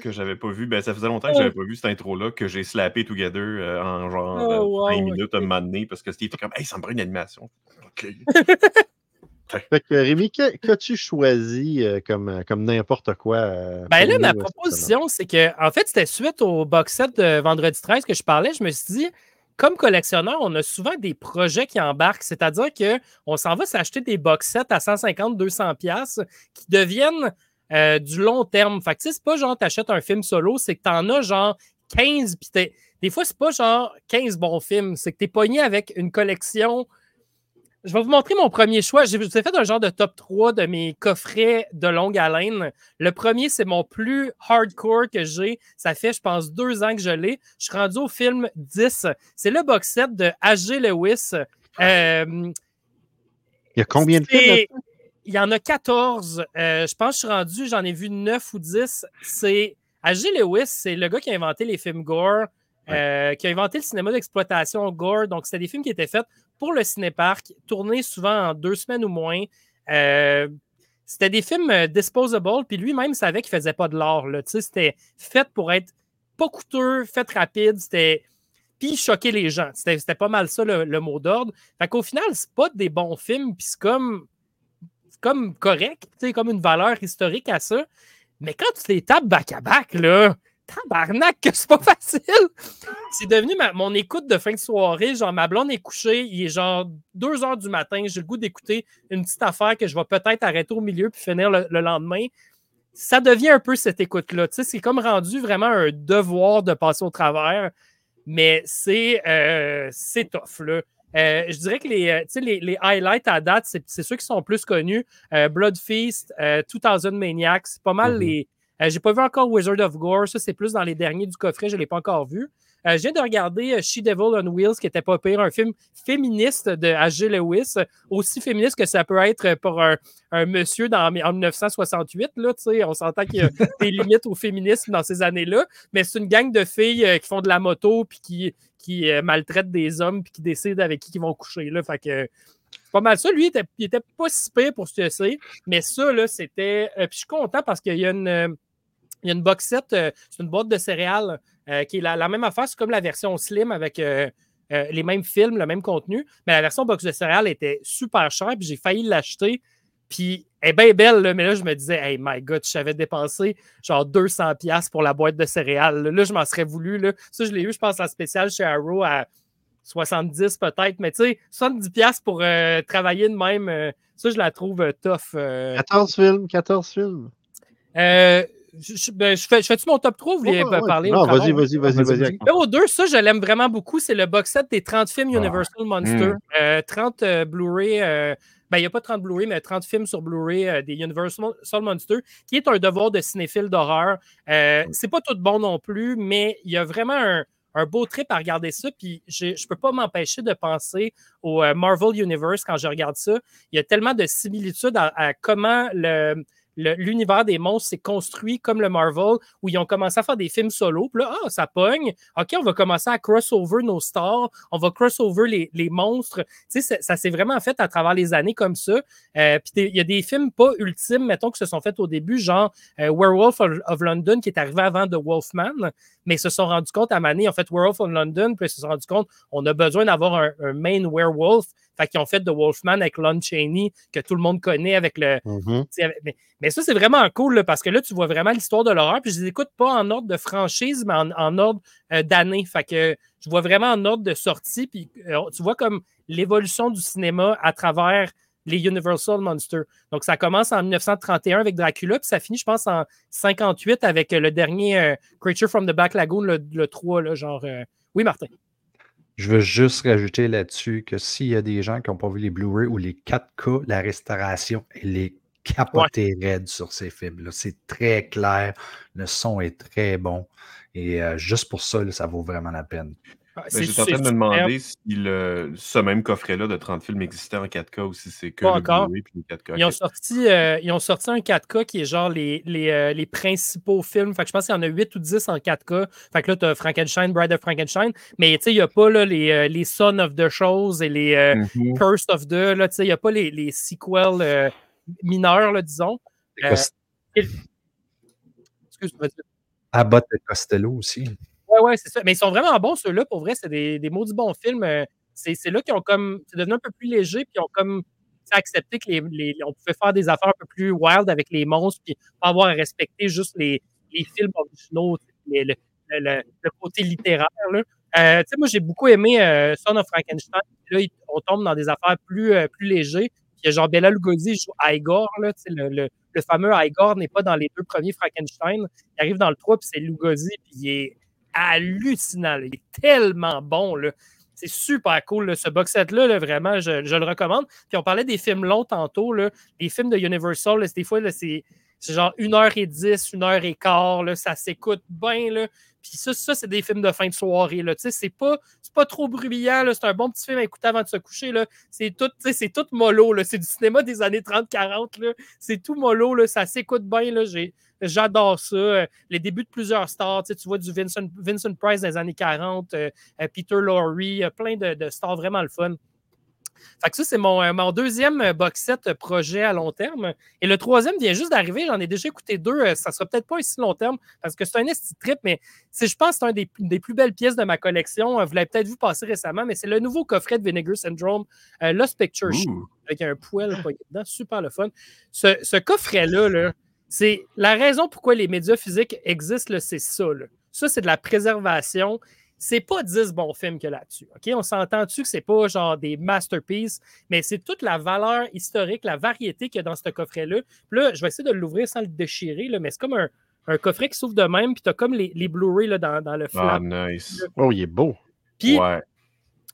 que j'avais pas vu. Ben, ça faisait longtemps que j'avais pas vu cette intro-là, que j'ai slappé together euh, en genre oh, 20 minutes à un moment donné parce que Steve était comme Hey, ça me prend une animation. OK. fait que Rémi, qu'as-tu choisi euh, comme, euh, comme n'importe quoi? ben là, ma proposition, c'est que en fait, c'était suite au box set de vendredi 13 que je parlais. Je me suis dit, comme collectionneur, on a souvent des projets qui embarquent, c'est-à-dire qu'on s'en va s'acheter des box sets à 150-200$ qui deviennent euh, du long terme. Fait que c'est pas genre t'achètes un film solo, c'est que t'en as genre 15, puis des fois, c'est pas genre 15 bons films, c'est que t'es pogné avec une collection je vais vous montrer mon premier choix. J'ai fait un genre de top 3 de mes coffrets de longue haleine. Le premier, c'est mon plus hardcore que j'ai. Ça fait, je pense, deux ans que je l'ai. Je suis rendu au film 10. C'est le box set de H.G. Lewis. Euh, il y a combien de films? Il y en a 14. Euh, je pense que je suis rendu, j'en ai vu 9 ou 10. C'est H.G. Lewis, c'est le gars qui a inventé les films gore. euh, qui a inventé le cinéma d'exploitation gore. Donc, c'était des films qui étaient faits pour le cinéparc, tournés souvent en deux semaines ou moins. Euh, c'était des films euh, disposable, puis lui-même savait qu'il faisait pas de l'art. C'était fait pour être pas coûteux, fait rapide, c'était. Puis choquer les gens. C'était pas mal ça le, mot d'ordre. Fait qu'au final, c'est pas des bons films, puis c'est comme, comme correct, comme une valeur historique à ça. Mais quand tu les tapes back-à-back, là, tabarnak, que c'est pas facile! C'est devenu ma- mon écoute de fin de soirée. Genre, ma blonde est couchée, il est genre 2 heures du matin, j'ai le goût d'écouter une petite affaire que je vais peut-être arrêter au milieu puis finir le, le lendemain. Ça devient un peu cette écoute-là. Tu sais, c'est comme rendu vraiment un devoir de passer au travers, mais c'est euh, c'est tough, là. Euh, je dirais que les, euh, tu sais, les, les highlights à date, c'est c'est ceux qui sont plus connus. Euh, Blood Feast, euh, 2000 Maniacs, c'est pas mal Mhm. les. Euh, J'ai pas vu encore Wizard of Gore, ça c'est plus dans les derniers du coffret, je l'ai pas encore vu. Euh, je viens de regarder euh, She Devil on Wheels, qui était pas pire, un film féministe de H.G. Lewis, aussi féministe que ça peut être pour un, un monsieur dans, en 1968. Là, on s'entend qu'il y a des limites au féminisme dans ces années-là, mais c'est une gang de filles euh, qui font de la moto puis qui, qui euh, maltraitent des hommes puis qui décident avec qui ils vont coucher. Là, fait que pas mal ça. Lui, il était, il était pas si pire pour ce que c'est, mais ça, là, c'était. euh, puis je suis content parce qu'il y a une. Il y a une box set, euh, c'est une boîte de céréales euh, qui est la, la même affaire, c'est comme la version slim avec euh, les mêmes films, le même contenu, mais la version box de céréales était super chère, puis j'ai failli l'acheter. Puis elle est bien belle, là, mais là, je me disais, hey my god, j'avais dépensé genre 200$ pour la boîte de céréales. Là, Là, je m'en serais voulu. Là. Ça, je l'ai eu, je pense, en spécial chez Arrow à 70 peut-être, mais tu sais, 70$ pour travailler de même, ça, je la trouve tough. euh. 14 films, 14 films. Euh, je, je- ben, je fais, je fais-tu mon top 3 ou vous voulez Ouais, ouais, parler? Non, vas-y, vas-y, vas-y, Vas-y. Numéro 2, ça, je l'aime vraiment beaucoup. C'est le box set des 30 films Ah. Universal Monster. Mm. Euh, 30 euh, Blu-ray. euh, ben, il n'y a pas 30 Blu-ray, mais 30 films sur Blu-ray euh, des Universal Monster, qui est un devoir de cinéphile d'horreur. Euh, c'est pas tout bon non plus, mais il y a vraiment un, un beau trip à regarder ça. Puis je peux pas m'empêcher de penser au euh, Marvel Universe quand je regarde ça. Il y a tellement de similitudes à, à comment le- l'univers des monstres s'est construit comme le Marvel, où ils ont commencé à faire des films solo. Puis là, ah, ça pogne. OK, on va commencer à crossover nos stars. On va crossover les, monstres. Tu sais, ça, s'est vraiment fait à travers les années comme ça. Euh, puis il y a des films pas ultimes, mettons, qui se sont faits au début, genre euh, Werewolf of, London, qui est arrivé avant de Wolfman, mais ils se sont rendus compte à Mané, ont fait Werewolf of London, puis ils se sont rendus compte on a besoin d'avoir un main werewolf. Fait qu'ils ont fait The Wolfman avec Lon Chaney, que tout le monde connaît avec le, Mhm. avec- Mais, mais ça, c'est vraiment cool là, parce que là, tu vois vraiment l'histoire de l'horreur. Puis je les écoute pas en ordre de franchise, mais en, en ordre euh, d'année. Fait que je vois vraiment en ordre de sortie. Puis euh, tu vois comme l'évolution du cinéma à travers les Universal Monsters. Donc ça commence en 1931 avec Dracula, puis ça finit, je pense, en 58 avec le dernier euh, Creature from the Black Lagoon, le, le 3, là, genre. euh, Oui, Martin. Je veux juste rajouter là-dessus que s'il y a des gens qui n'ont pas vu les Blu-ray ou les 4K, la restauration, elle est capotée raide sur ces films-là. C'est très clair, le son est très bon. Et euh, juste pour ça, là, ça vaut vraiment la peine. Ah, Ben, J'étais en train de me demander si le, ce même coffret-là de 30 films existait en 4K ou si c'est que Pas le encore. Blu-ray puis les 4K. Ils ont, Ok. sorti, euh, ils ont sorti un 4K qui est genre les, les, euh, les principaux films. Fait que je pense qu'il y en a 8 ou 10 en 4K. Fait que là, tu as Frankenstein, Bride of Frankenstein. Mais tu sais, il n'y a pas là, les, euh, les Son of the Shows et les euh, Mhm. Cursed of the. là, tu sais, Il n'y a pas les, les sequels euh, mineurs, là, disons. Euh, Cost- Excuse-moi. Abbott et Costello aussi. Ouais, ouais, c'est ça. Mais ils sont vraiment bons, ceux-là. Pour vrai, c'est des, des maudits bons films. Euh, C'est là qu'ils ont comme. C'est devenu un peu plus léger, puis ils ont comme accepté que les, les- pouvait faire des affaires un peu plus wild avec les monstres, puis pas avoir à respecter juste les, les films originaux, le, le- le- côté littéraire. Là. Euh, tu sais, moi, j'ai beaucoup aimé euh, Son of Frankenstein. Là, on tombe dans des affaires plus, euh, plus légers. Puis genre Bella Lugosi joue Igor. Là, le, le, le fameux Igor n'est pas dans les deux premiers Frankenstein. Il arrive dans le 3, puis c'est Lugosi, puis il est hallucinant. Il est tellement bon. C'est super cool, ce box set-là, là, vraiment, je, je le recommande. Puis on parlait des films longs tantôt, là, les films de Universal, là, des fois, c'est genre 1h10, 1h15, là, ça s'écoute bien. Puis ça, ça c'est des films de fin de soirée. Là. C'est pas, c'est pas trop bruyant. C'est un bon petit film à écouter avant de se coucher. là. C'est tout, c'est tout mollo. là. C'est du cinéma des années 30-40. là. C'est tout mollo. là. Ça s'écoute bien. là. J'adore ça. Euh, Les débuts de plusieurs stars. Tu, vois du Vincent, Vincent Price les années 40, euh, euh, Peter Lorre, plein de stars vraiment le fun. Fait que ça, c'est mon, euh, mon deuxième euh, box set euh, projet à long terme. Et le troisième vient juste d'arriver. J'en ai déjà écouté deux. Ça sera peut-être pas aussi long terme parce que c'est un esti trip, mais c'est, je pense que c'est un des, des plus belles pièces de ma collection. Vous l'avez peut-être vu passer récemment, mais c'est le nouveau coffret de Vinegar Syndrome, euh, Lost Picture Ouh. avec un poêle dedans. Super le fun. Ce, ce coffret-là, là, c'est la raison pourquoi les médias physiques existent, là, c'est ça. là. Ça, c'est de la préservation. C'est pas 10 bons films que là-dessus. OK? On s'entend-tu que c'est pas genre des masterpieces, mais c'est toute la valeur historique, la variété qu'il y a dans ce coffret-là. Puis là, je vais essayer de l'ouvrir sans le déchirer, là, mais c'est comme un, un coffret qui s'ouvre de même, puis tu as comme les, les Blu-ray là, dans, dans le Ah, flap. nice. Oh, il est beau. Puis Ouais.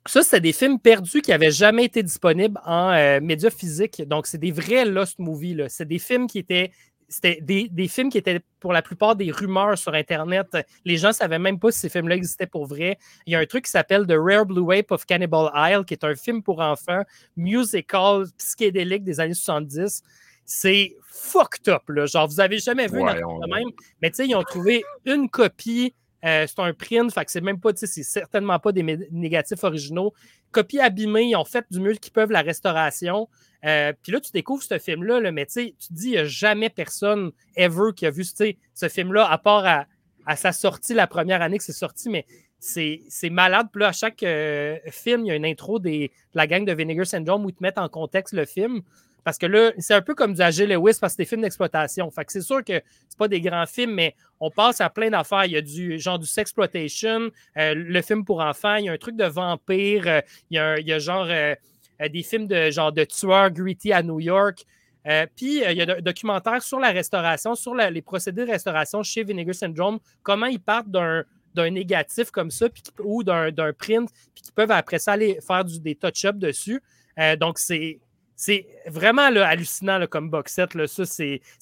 ça, c'était des films perdus qui n'avaient jamais été disponibles en euh, médias physiques. Donc, c'est des vrais Lost Movies. là. C'est des films qui étaient. C'était des, des films qui étaient pour la plupart des rumeurs sur Internet. Les gens ne savaient même pas si ces films-là existaient pour vrai. Il y a un truc qui s'appelle The Rare Blue Ape of Cannibal Isle, qui est un film pour enfants, musical, psychédélique des années 70. C'est fucked up. Là. Genre, vous avez jamais vu Ouais, un on- de même. Mais tu sais, ils ont trouvé une copie. Euh, c'est un print, que c'est même pas, c'est certainement pas des négatifs originaux. Copie abîmée, ils ont fait du mieux qu'ils peuvent la restauration. Euh, Puis là, tu découvres ce film-là, là, mais tu te dis, il n'y a jamais personne ever qui a vu ce film-là, à part à, sa sortie, la première année que c'est sorti, mais c'est c'est malade. Puis là, à chaque euh, film, il y a une intro des, de la gang de Vinegar Syndrome où ils te mettent en contexte le film. Parce que là, c'est un peu comme du Agile Lewis parce que c'est des films d'exploitation. Fait que c'est sûr que c'est pas des grands films, mais on passe à plein d'affaires. Il y a du genre du sexploitation, euh, le film pour enfants, il y a un truc de vampire, euh, il, y a il y a genre euh, des films de genre de tueurs gritty à New York. Puis il y a un documentaire sur la restauration, sur les procédés de restauration chez Vinegar Syndrome, comment ils partent d'un d'un négatif comme ça ou d'un print, puis qui peuvent après ça aller faire du- des touch-ups dessus. Donc, c'est. C'est vraiment hallucinant comme box set. Là. Ça,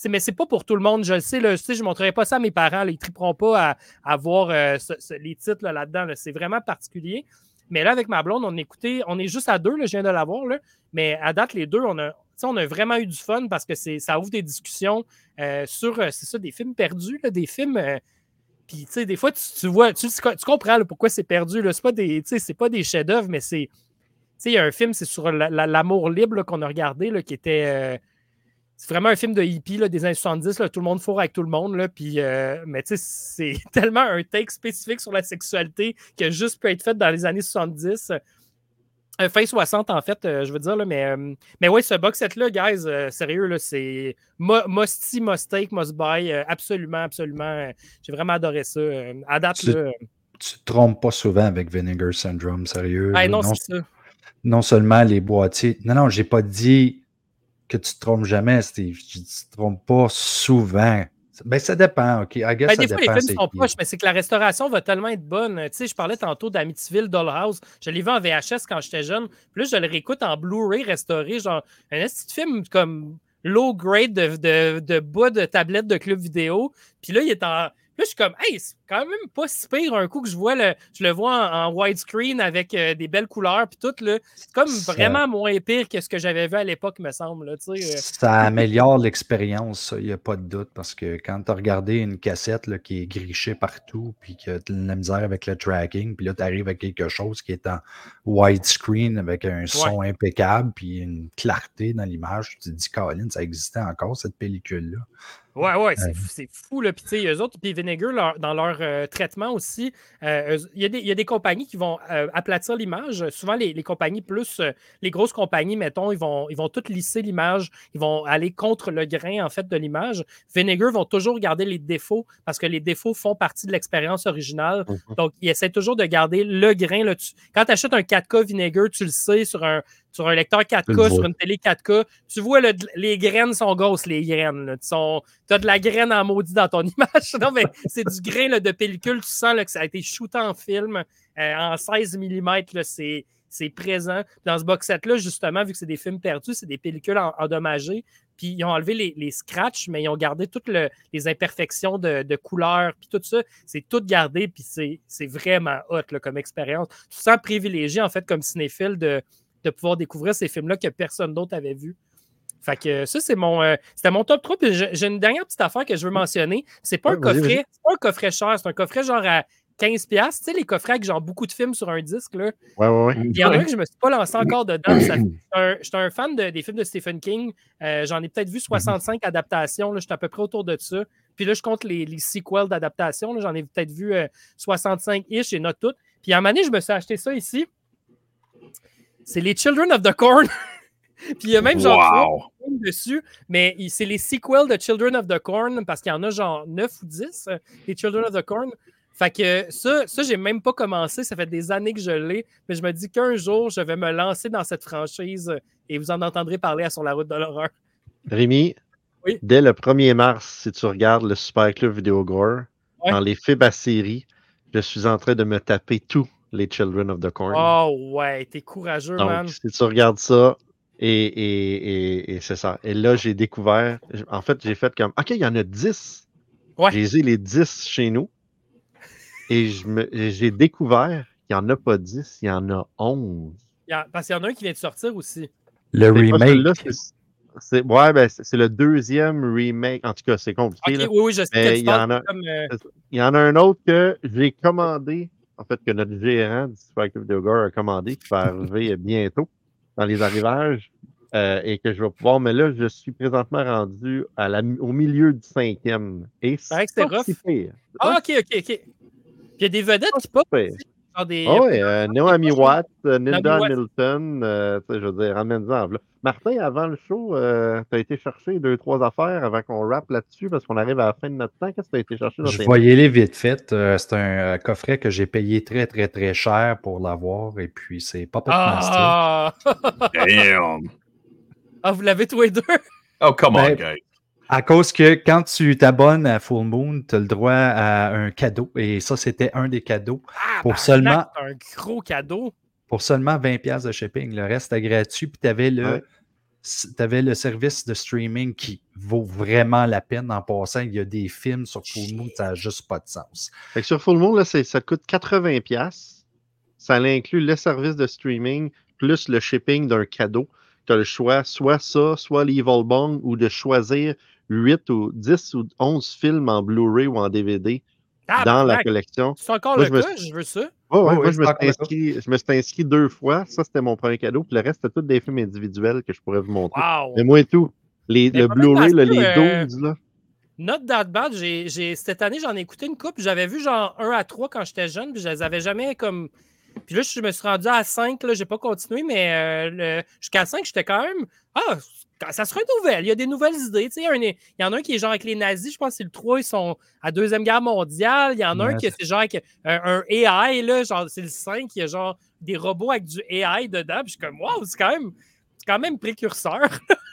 mais c'est pas pour tout le monde. Je le sais, je ne montrerai pas ça à mes parents. ils ne triperont pas à, voir euh, ce- ce- les titres là, là-dedans. là. C'est vraiment particulier. Mais là, avec ma blonde, on écoutait, on est juste à deux, je viens de l'avoir, mais à date, les deux, on a, on a vraiment eu du fun parce que c'est, ça ouvre des discussions euh, sur, euh, c'est ça, des films perdus, des films. puis, tu sais, des fois, tu, tu vois, tu, comprends pourquoi c'est perdu. là. C'est pas des, pas des chefs-d'œuvre, mais c'est. Tu sais, il y a un film, c'est sur la- la- l'amour libre qu'on a regardé, là, qui était. euh, c'est vraiment un film de hippie là, des années 70. là, tout le monde fourre avec tout le monde. Là, puis, euh, mais tu sais, c'est tellement un take spécifique sur la sexualité qui a juste pu être fait dans les années 70. Euh, fin 60, en fait, euh, je veux dire. Là, mais, mais ouais, ce box set-là, guys, sérieux, c'est mu- must take, must buy. absolument, absolument. J'ai vraiment adoré ça. à date, Tu- là. Tu te trompes pas souvent avec Vinegar Syndrome, sérieux. Ah, non, c'est ça. Non seulement les boîtiers. Non, non, j'ai pas dit que tu te trompes jamais, Steve. Je dis tu te trompes pas souvent. Ben, ça dépend, OK. I guess Ben, ça des fois, les films sont proches, mais c'est que la restauration va tellement être bonne. Tu sais, je parlais tantôt d'Amityville Dollhouse. Je l'ai vu en VHS quand j'étais jeune. Puis là, je le réécoute en Blu-ray restauré. Genre, un petit film comme low grade de, de, de bas de tablette de club vidéo. Puis là, il est en. Là, je suis comme, hey, quand même pas si pire un coup que je vois le, je le vois en, en widescreen avec euh, des belles couleurs puis tout là. C'est comme Ça- vraiment moins pire que ce que j'avais vu à l'époque, me semble. Là, euh. Ça améliore l'expérience, il n'y a pas de doute, parce que quand tu as regardé une cassette là, qui est grichée partout, puis que tu as de la misère avec le tracking, puis là, tu arrives à quelque chose qui est en widescreen avec un son impeccable, puis une clarté dans l'image, tu te dis, Colin, ça existait encore, cette pellicule-là. Ouais, ouais, c'est Ouais. fou-. Là. Puis, tu sais, eux autres, puis Vinegar, leur- dans leur euh, traitement aussi, euh, il y, a des- il y a des compagnies qui vont euh, aplatir l'image. Souvent, les, les compagnies plus, les grosses compagnies, mettons, ils vont, ils vont toutes lisser l'image. Ils vont aller contre le grain, en fait, de l'image. Vinegar vont toujours garder les défauts parce que les défauts font partie de l'expérience originale. Mhm. Donc, ils essaient toujours de garder le grain. Là. Tu- quand tu achètes un 4K Vinegar, tu le sais, sur un, sur un lecteur Tu le 4K, vois. sur une télé 4K, tu vois, les graines sont grosses, les graines. Tu as de la graine en maudit dans ton image. non, mais c'est du grain là, de pellicule. Tu sens là, que ça a été shooté en film euh, en 16 mm. C'est. C'est présent. Dans ce box set-là, justement, vu que c'est des films perdus, c'est des pellicules en- endommagées. puis ils ont enlevé les, les scratchs, mais ils ont gardé toutes le- les imperfections de, de couleurs, puis tout ça. C'est tout gardé, puis c'est c'est vraiment hot là, comme expérience. Tu te sens privilégié, en fait, comme cinéphile, de, de pouvoir découvrir ces films-là que personne d'autre avait vu. Fait que ça, c'est mon, euh, c'était mon top 3. Puis j'ai une dernière petite affaire que je veux mentionner. C'est pas, Ouais, un coffret, c'est pas un coffret cher, c'est un coffret genre à 15$. piastres. Tu sais, les coffrets avec genre beaucoup de films sur un disque, là. Ouais, ouais, ouais. Il y en a un que je me suis pas lancé encore dedans. J'étais un, un fan de- des films de Stephen King. Euh, J'en ai peut-être vu 65 adaptations. là. J'étais à peu près autour de ça. Puis là, je compte les, les sequels d'adaptation. J'en ai peut-être vu euh, 65-ish et not toutes. Puis à un moment donné, je me suis acheté ça ici. C'est les Children of the Corn. Puis il y a même genre trois Wow! films dessus, mais c'est les sequels de Children of the Corn parce qu'il y en a genre 9 ou 10, euh, les Children of the Corn. Fait que ça, ça j'ai même pas commencé. Ça fait des années que je l'ai, mais je me dis qu'un jour, je vais me lancer dans cette franchise euh, et vous en entendrez parler à Sur la route de l'horreur. Rémi, Oui. dès le 1er mars, si tu regardes le Super Club Vidéo Gore, Ouais. dans les fibres à série, je suis en train de me taper tous les Children of the Corn. Oh ouais, t'es courageux, man. Donc, si tu regardes ça, et, et, et, et c'est ça. Et là, j'ai découvert, en fait, j'ai fait comme, OK, il y en a 10. Ouais. J'ai les 10 chez nous. Et je me- j'ai découvert qu'il n'y en a pas 10, il y en a 11. Il y a- parce qu'il y en a un qui vient de sortir aussi. Le remake. c'est- ouais, ben, c'est le deuxième remake. En tout cas, c'est compliqué. Ok, là. oui, oui, je sais il y parles en a- comme. euh, Il y en a un autre que j'ai commandé, en fait, que notre gérant du Super Club Video Gore a commandé, qui va arriver bientôt dans les arrivages, euh, et que je vais pouvoir. Mais là, je suis présentement rendu à la, au milieu du cinquième. Et c'est pas rough. si pire. Ah, ok, ok, ok. Il y a des vedettes qui pop, Des. Ah ouais, euh, Naomi Watts, euh, Nilda. Hamilton, euh, tu sais, je veux dire, ramène-en. là. Martin, avant le show, tu as été chercher deux, trois affaires avant qu'on rappe là-dessus parce qu'on arrive à la fin de notre temps. Qu'est-ce que tu as été chercher dans Je voyais les vite fait. Euh, c'est un euh, coffret que j'ai payé très, très, très cher pour l'avoir. Et puis, c'est Puppet Master. Ah! Damn! ah, vous l'avez tous les deux? Oh, come on, Ben, guys. À cause que quand tu t'abonnes à Full Moon, tu as le droit à un cadeau. Et ça, c'était un des cadeaux. Ah, Pour barnac, seulement- un gros cadeau. Pour seulement 20$ piastres de shipping. Le reste était gratuit. Puis tu avais, Ouais. le le service de streaming qui vaut vraiment la peine en passant. Il y a des films sur Full Moon, ça n'a juste pas de sens. Fait que sur Full Moon, là, ça coûte 80$. piastres. Ça inclut le service de streaming plus le shipping d'un cadeau. Tu as le choix, soit ça, soit l'Evil Bong, ou de choisir 8 ou 10 ou 11 films en Blu-ray ou en DVD Ah, dans la collection. C'est encore Moi, le je me cas, je veux ça. Ouais, ouais, moi, je, me suis le inscrit, je me suis inscrit deux fois. Ça, c'était mon premier cadeau. Puis le reste, c'était tous des films individuels que je pourrais vous montrer. Wow. Mais moi et tout. Les, Mais le Blu-ray, là, les euh, 12, là. Not that bad. Cette année, j'en ai écouté une coupe. J'avais vu genre 1 à 3 quand j'étais jeune, puis je les avais jamais comme. Puis là, je me suis rendu à 5, là, j'ai pas continué, mais euh, le- jusqu'à 5, j'étais quand même. Ah, ça se renouvelle. Il y a des nouvelles idées. Tu sais, un- il y en a un qui est genre avec les nazis, je pense que c'est le 3, ils sont à Deuxième Guerre mondiale. Il y en a un qui c'est genre avec un, un AI, là, genre c'est le 5, il y a genre des robots avec du AI dedans. Puis je suis comme, waouh, c'est quand même. C'est quand même précurseur.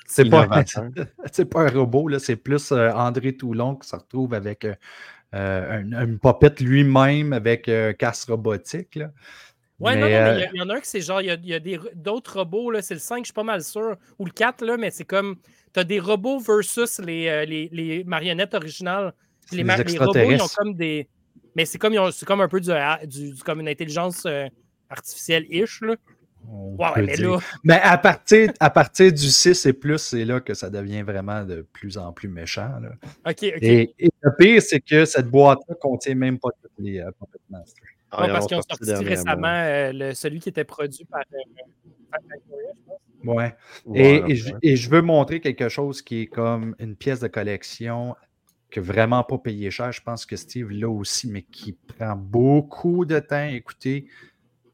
C'est pas, pas un robot, là, c'est plus euh, André Toulon qui se retrouve avec euh, euh, une, une popette lui-même avec euh, casse robotique. Là. Ouais, non, non, Mais, euh, il y en a un qui c'est genre, il y a, d'autres robots, là, c'est le 5, je suis pas mal sûr, ou le 4, là, mais c'est comme, t'as des robots versus les, euh, les, les marionnettes originales. Les, les robots, ils ont comme des. Mais c'est comme, ils ont- c'est comme un peu du, du- du- comme une intelligence euh, artificielle-ish, là. peut mais là, Mais à partir, à partir du 6 et plus, c'est là que ça devient vraiment de plus en plus méchant. là. Et, et le pire, c'est que cette boîte-là contient même pas toutes les euh, Puppet. Ah, Ouais, parce qu'ils ont sorti récemment euh, le- celui qui était produit par. euh. Ouais. Et, je, et je veux montrer quelque chose qui est comme une pièce de collection que vraiment pas payé cher. Je pense que Steve l'a aussi, mais qui prend beaucoup de temps à écouter.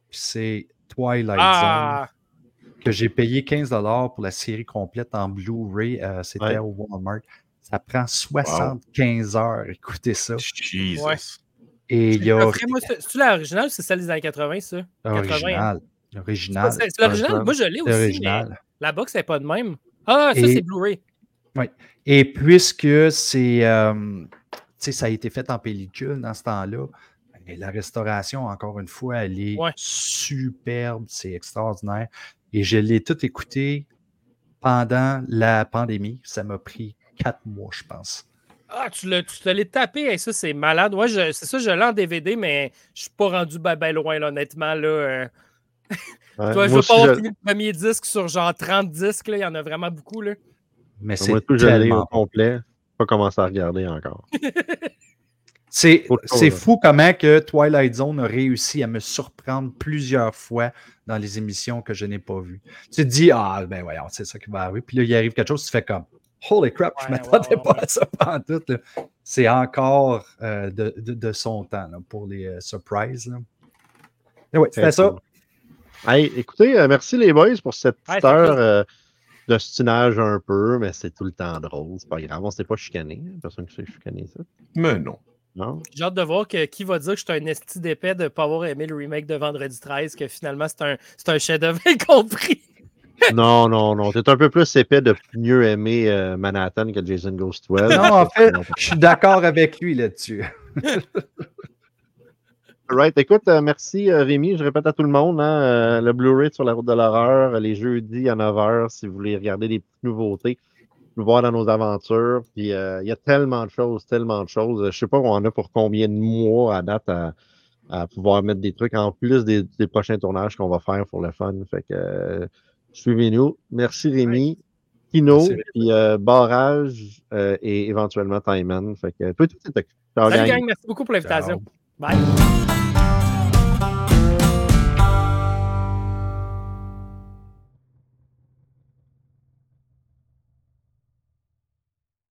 C'est Twilight Ah! Zone, que j'ai payé 15 pour la série complète en Blu-ray. euh, C'était Ouais. au Walmart. Ça prend 75 heures. Écoutez ça. Jesus. Ouais. Et il y a C'est-tu l'original ou c'est celle des années 80, ça? 80, hein? original. C'est l'original? original. Moi, je l'ai aussi, mais la box n'est pas de même. Ah, ça, c'est Blu-ray. Et puisque c'est, euh, tu sais, ça a été fait en pellicule dans ce temps-là, la restauration, encore une fois, elle est Ouais. superbe, c'est extraordinaire. Et je l'ai tout écouté pendant la pandémie. Ça m'a pris quatre mois, je pense. Ah, tu l'as- tu te l'es tapé, Hey, ça c'est malade. Ouais, je- c'est ça, je l'ai en DVD, mais je suis pas rendu ben, ben loin, là, honnêtement. Là, euh. Ouais, Toi, je moi veux pas avoir je- fini le premier disque sur genre 30 disques, là, il y en a vraiment beaucoup. Là. Mais c'est moi tout, je tellement complet. Pas commencé à regarder encore. C'est le fou comment que Twilight Zone a réussi à me surprendre plusieurs fois dans les émissions que je n'ai pas vues. Tu te dis, ah, ben voyons, c'est ça qui va arriver. Puis là, il arrive quelque chose, tu fais comme, holy crap, je Ouais, m'attendais ouais, pas ouais. à ça pendant tout. C'est encore euh, de, de- de son temps là, pour les euh, surprises. Ouais, c'était Très ça. Hey, écoutez, euh, merci les boys pour cette petite heure euh, d'ostinage un peu, mais c'est tout le temps drôle. C'est pas grave, on s'est pas chicané. hein. Personne qui s'est chicané, ça. Mais non. Non? J'ai hâte de voir que, qui va dire que je suis un esti d'épais de ne pas avoir aimé le remake de Vendredi 13, que finalement c'est un, un chef-d'œuvre incompris. Non, non, non. T'es un peu plus épais de mieux aimer euh, Manhattan que Jason Ghost 12. Non, en fait, je suis d'accord avec lui là-dessus. Right. Écoute, euh, merci euh, Rémi. Je répète à tout le monde, hein, euh, le Blu-ray sur la route de l'horreur, les jeudis à 9h, si vous voulez regarder des petites nouveautés, nous voir dans nos aventures. Puis il y a tellement de choses, tellement de choses. Je sais pas, on en a pour combien de mois à date à, à pouvoir mettre des trucs en plus des, des prochains tournages qu'on va faire pour le fun. Fait que suivez-nous. Merci Rémi. Kino, puis euh, Barrage euh, et éventuellement Time Man. Fait que toi, tout est occupé. Salut gang. gang, merci beaucoup pour l'invitation. Bye.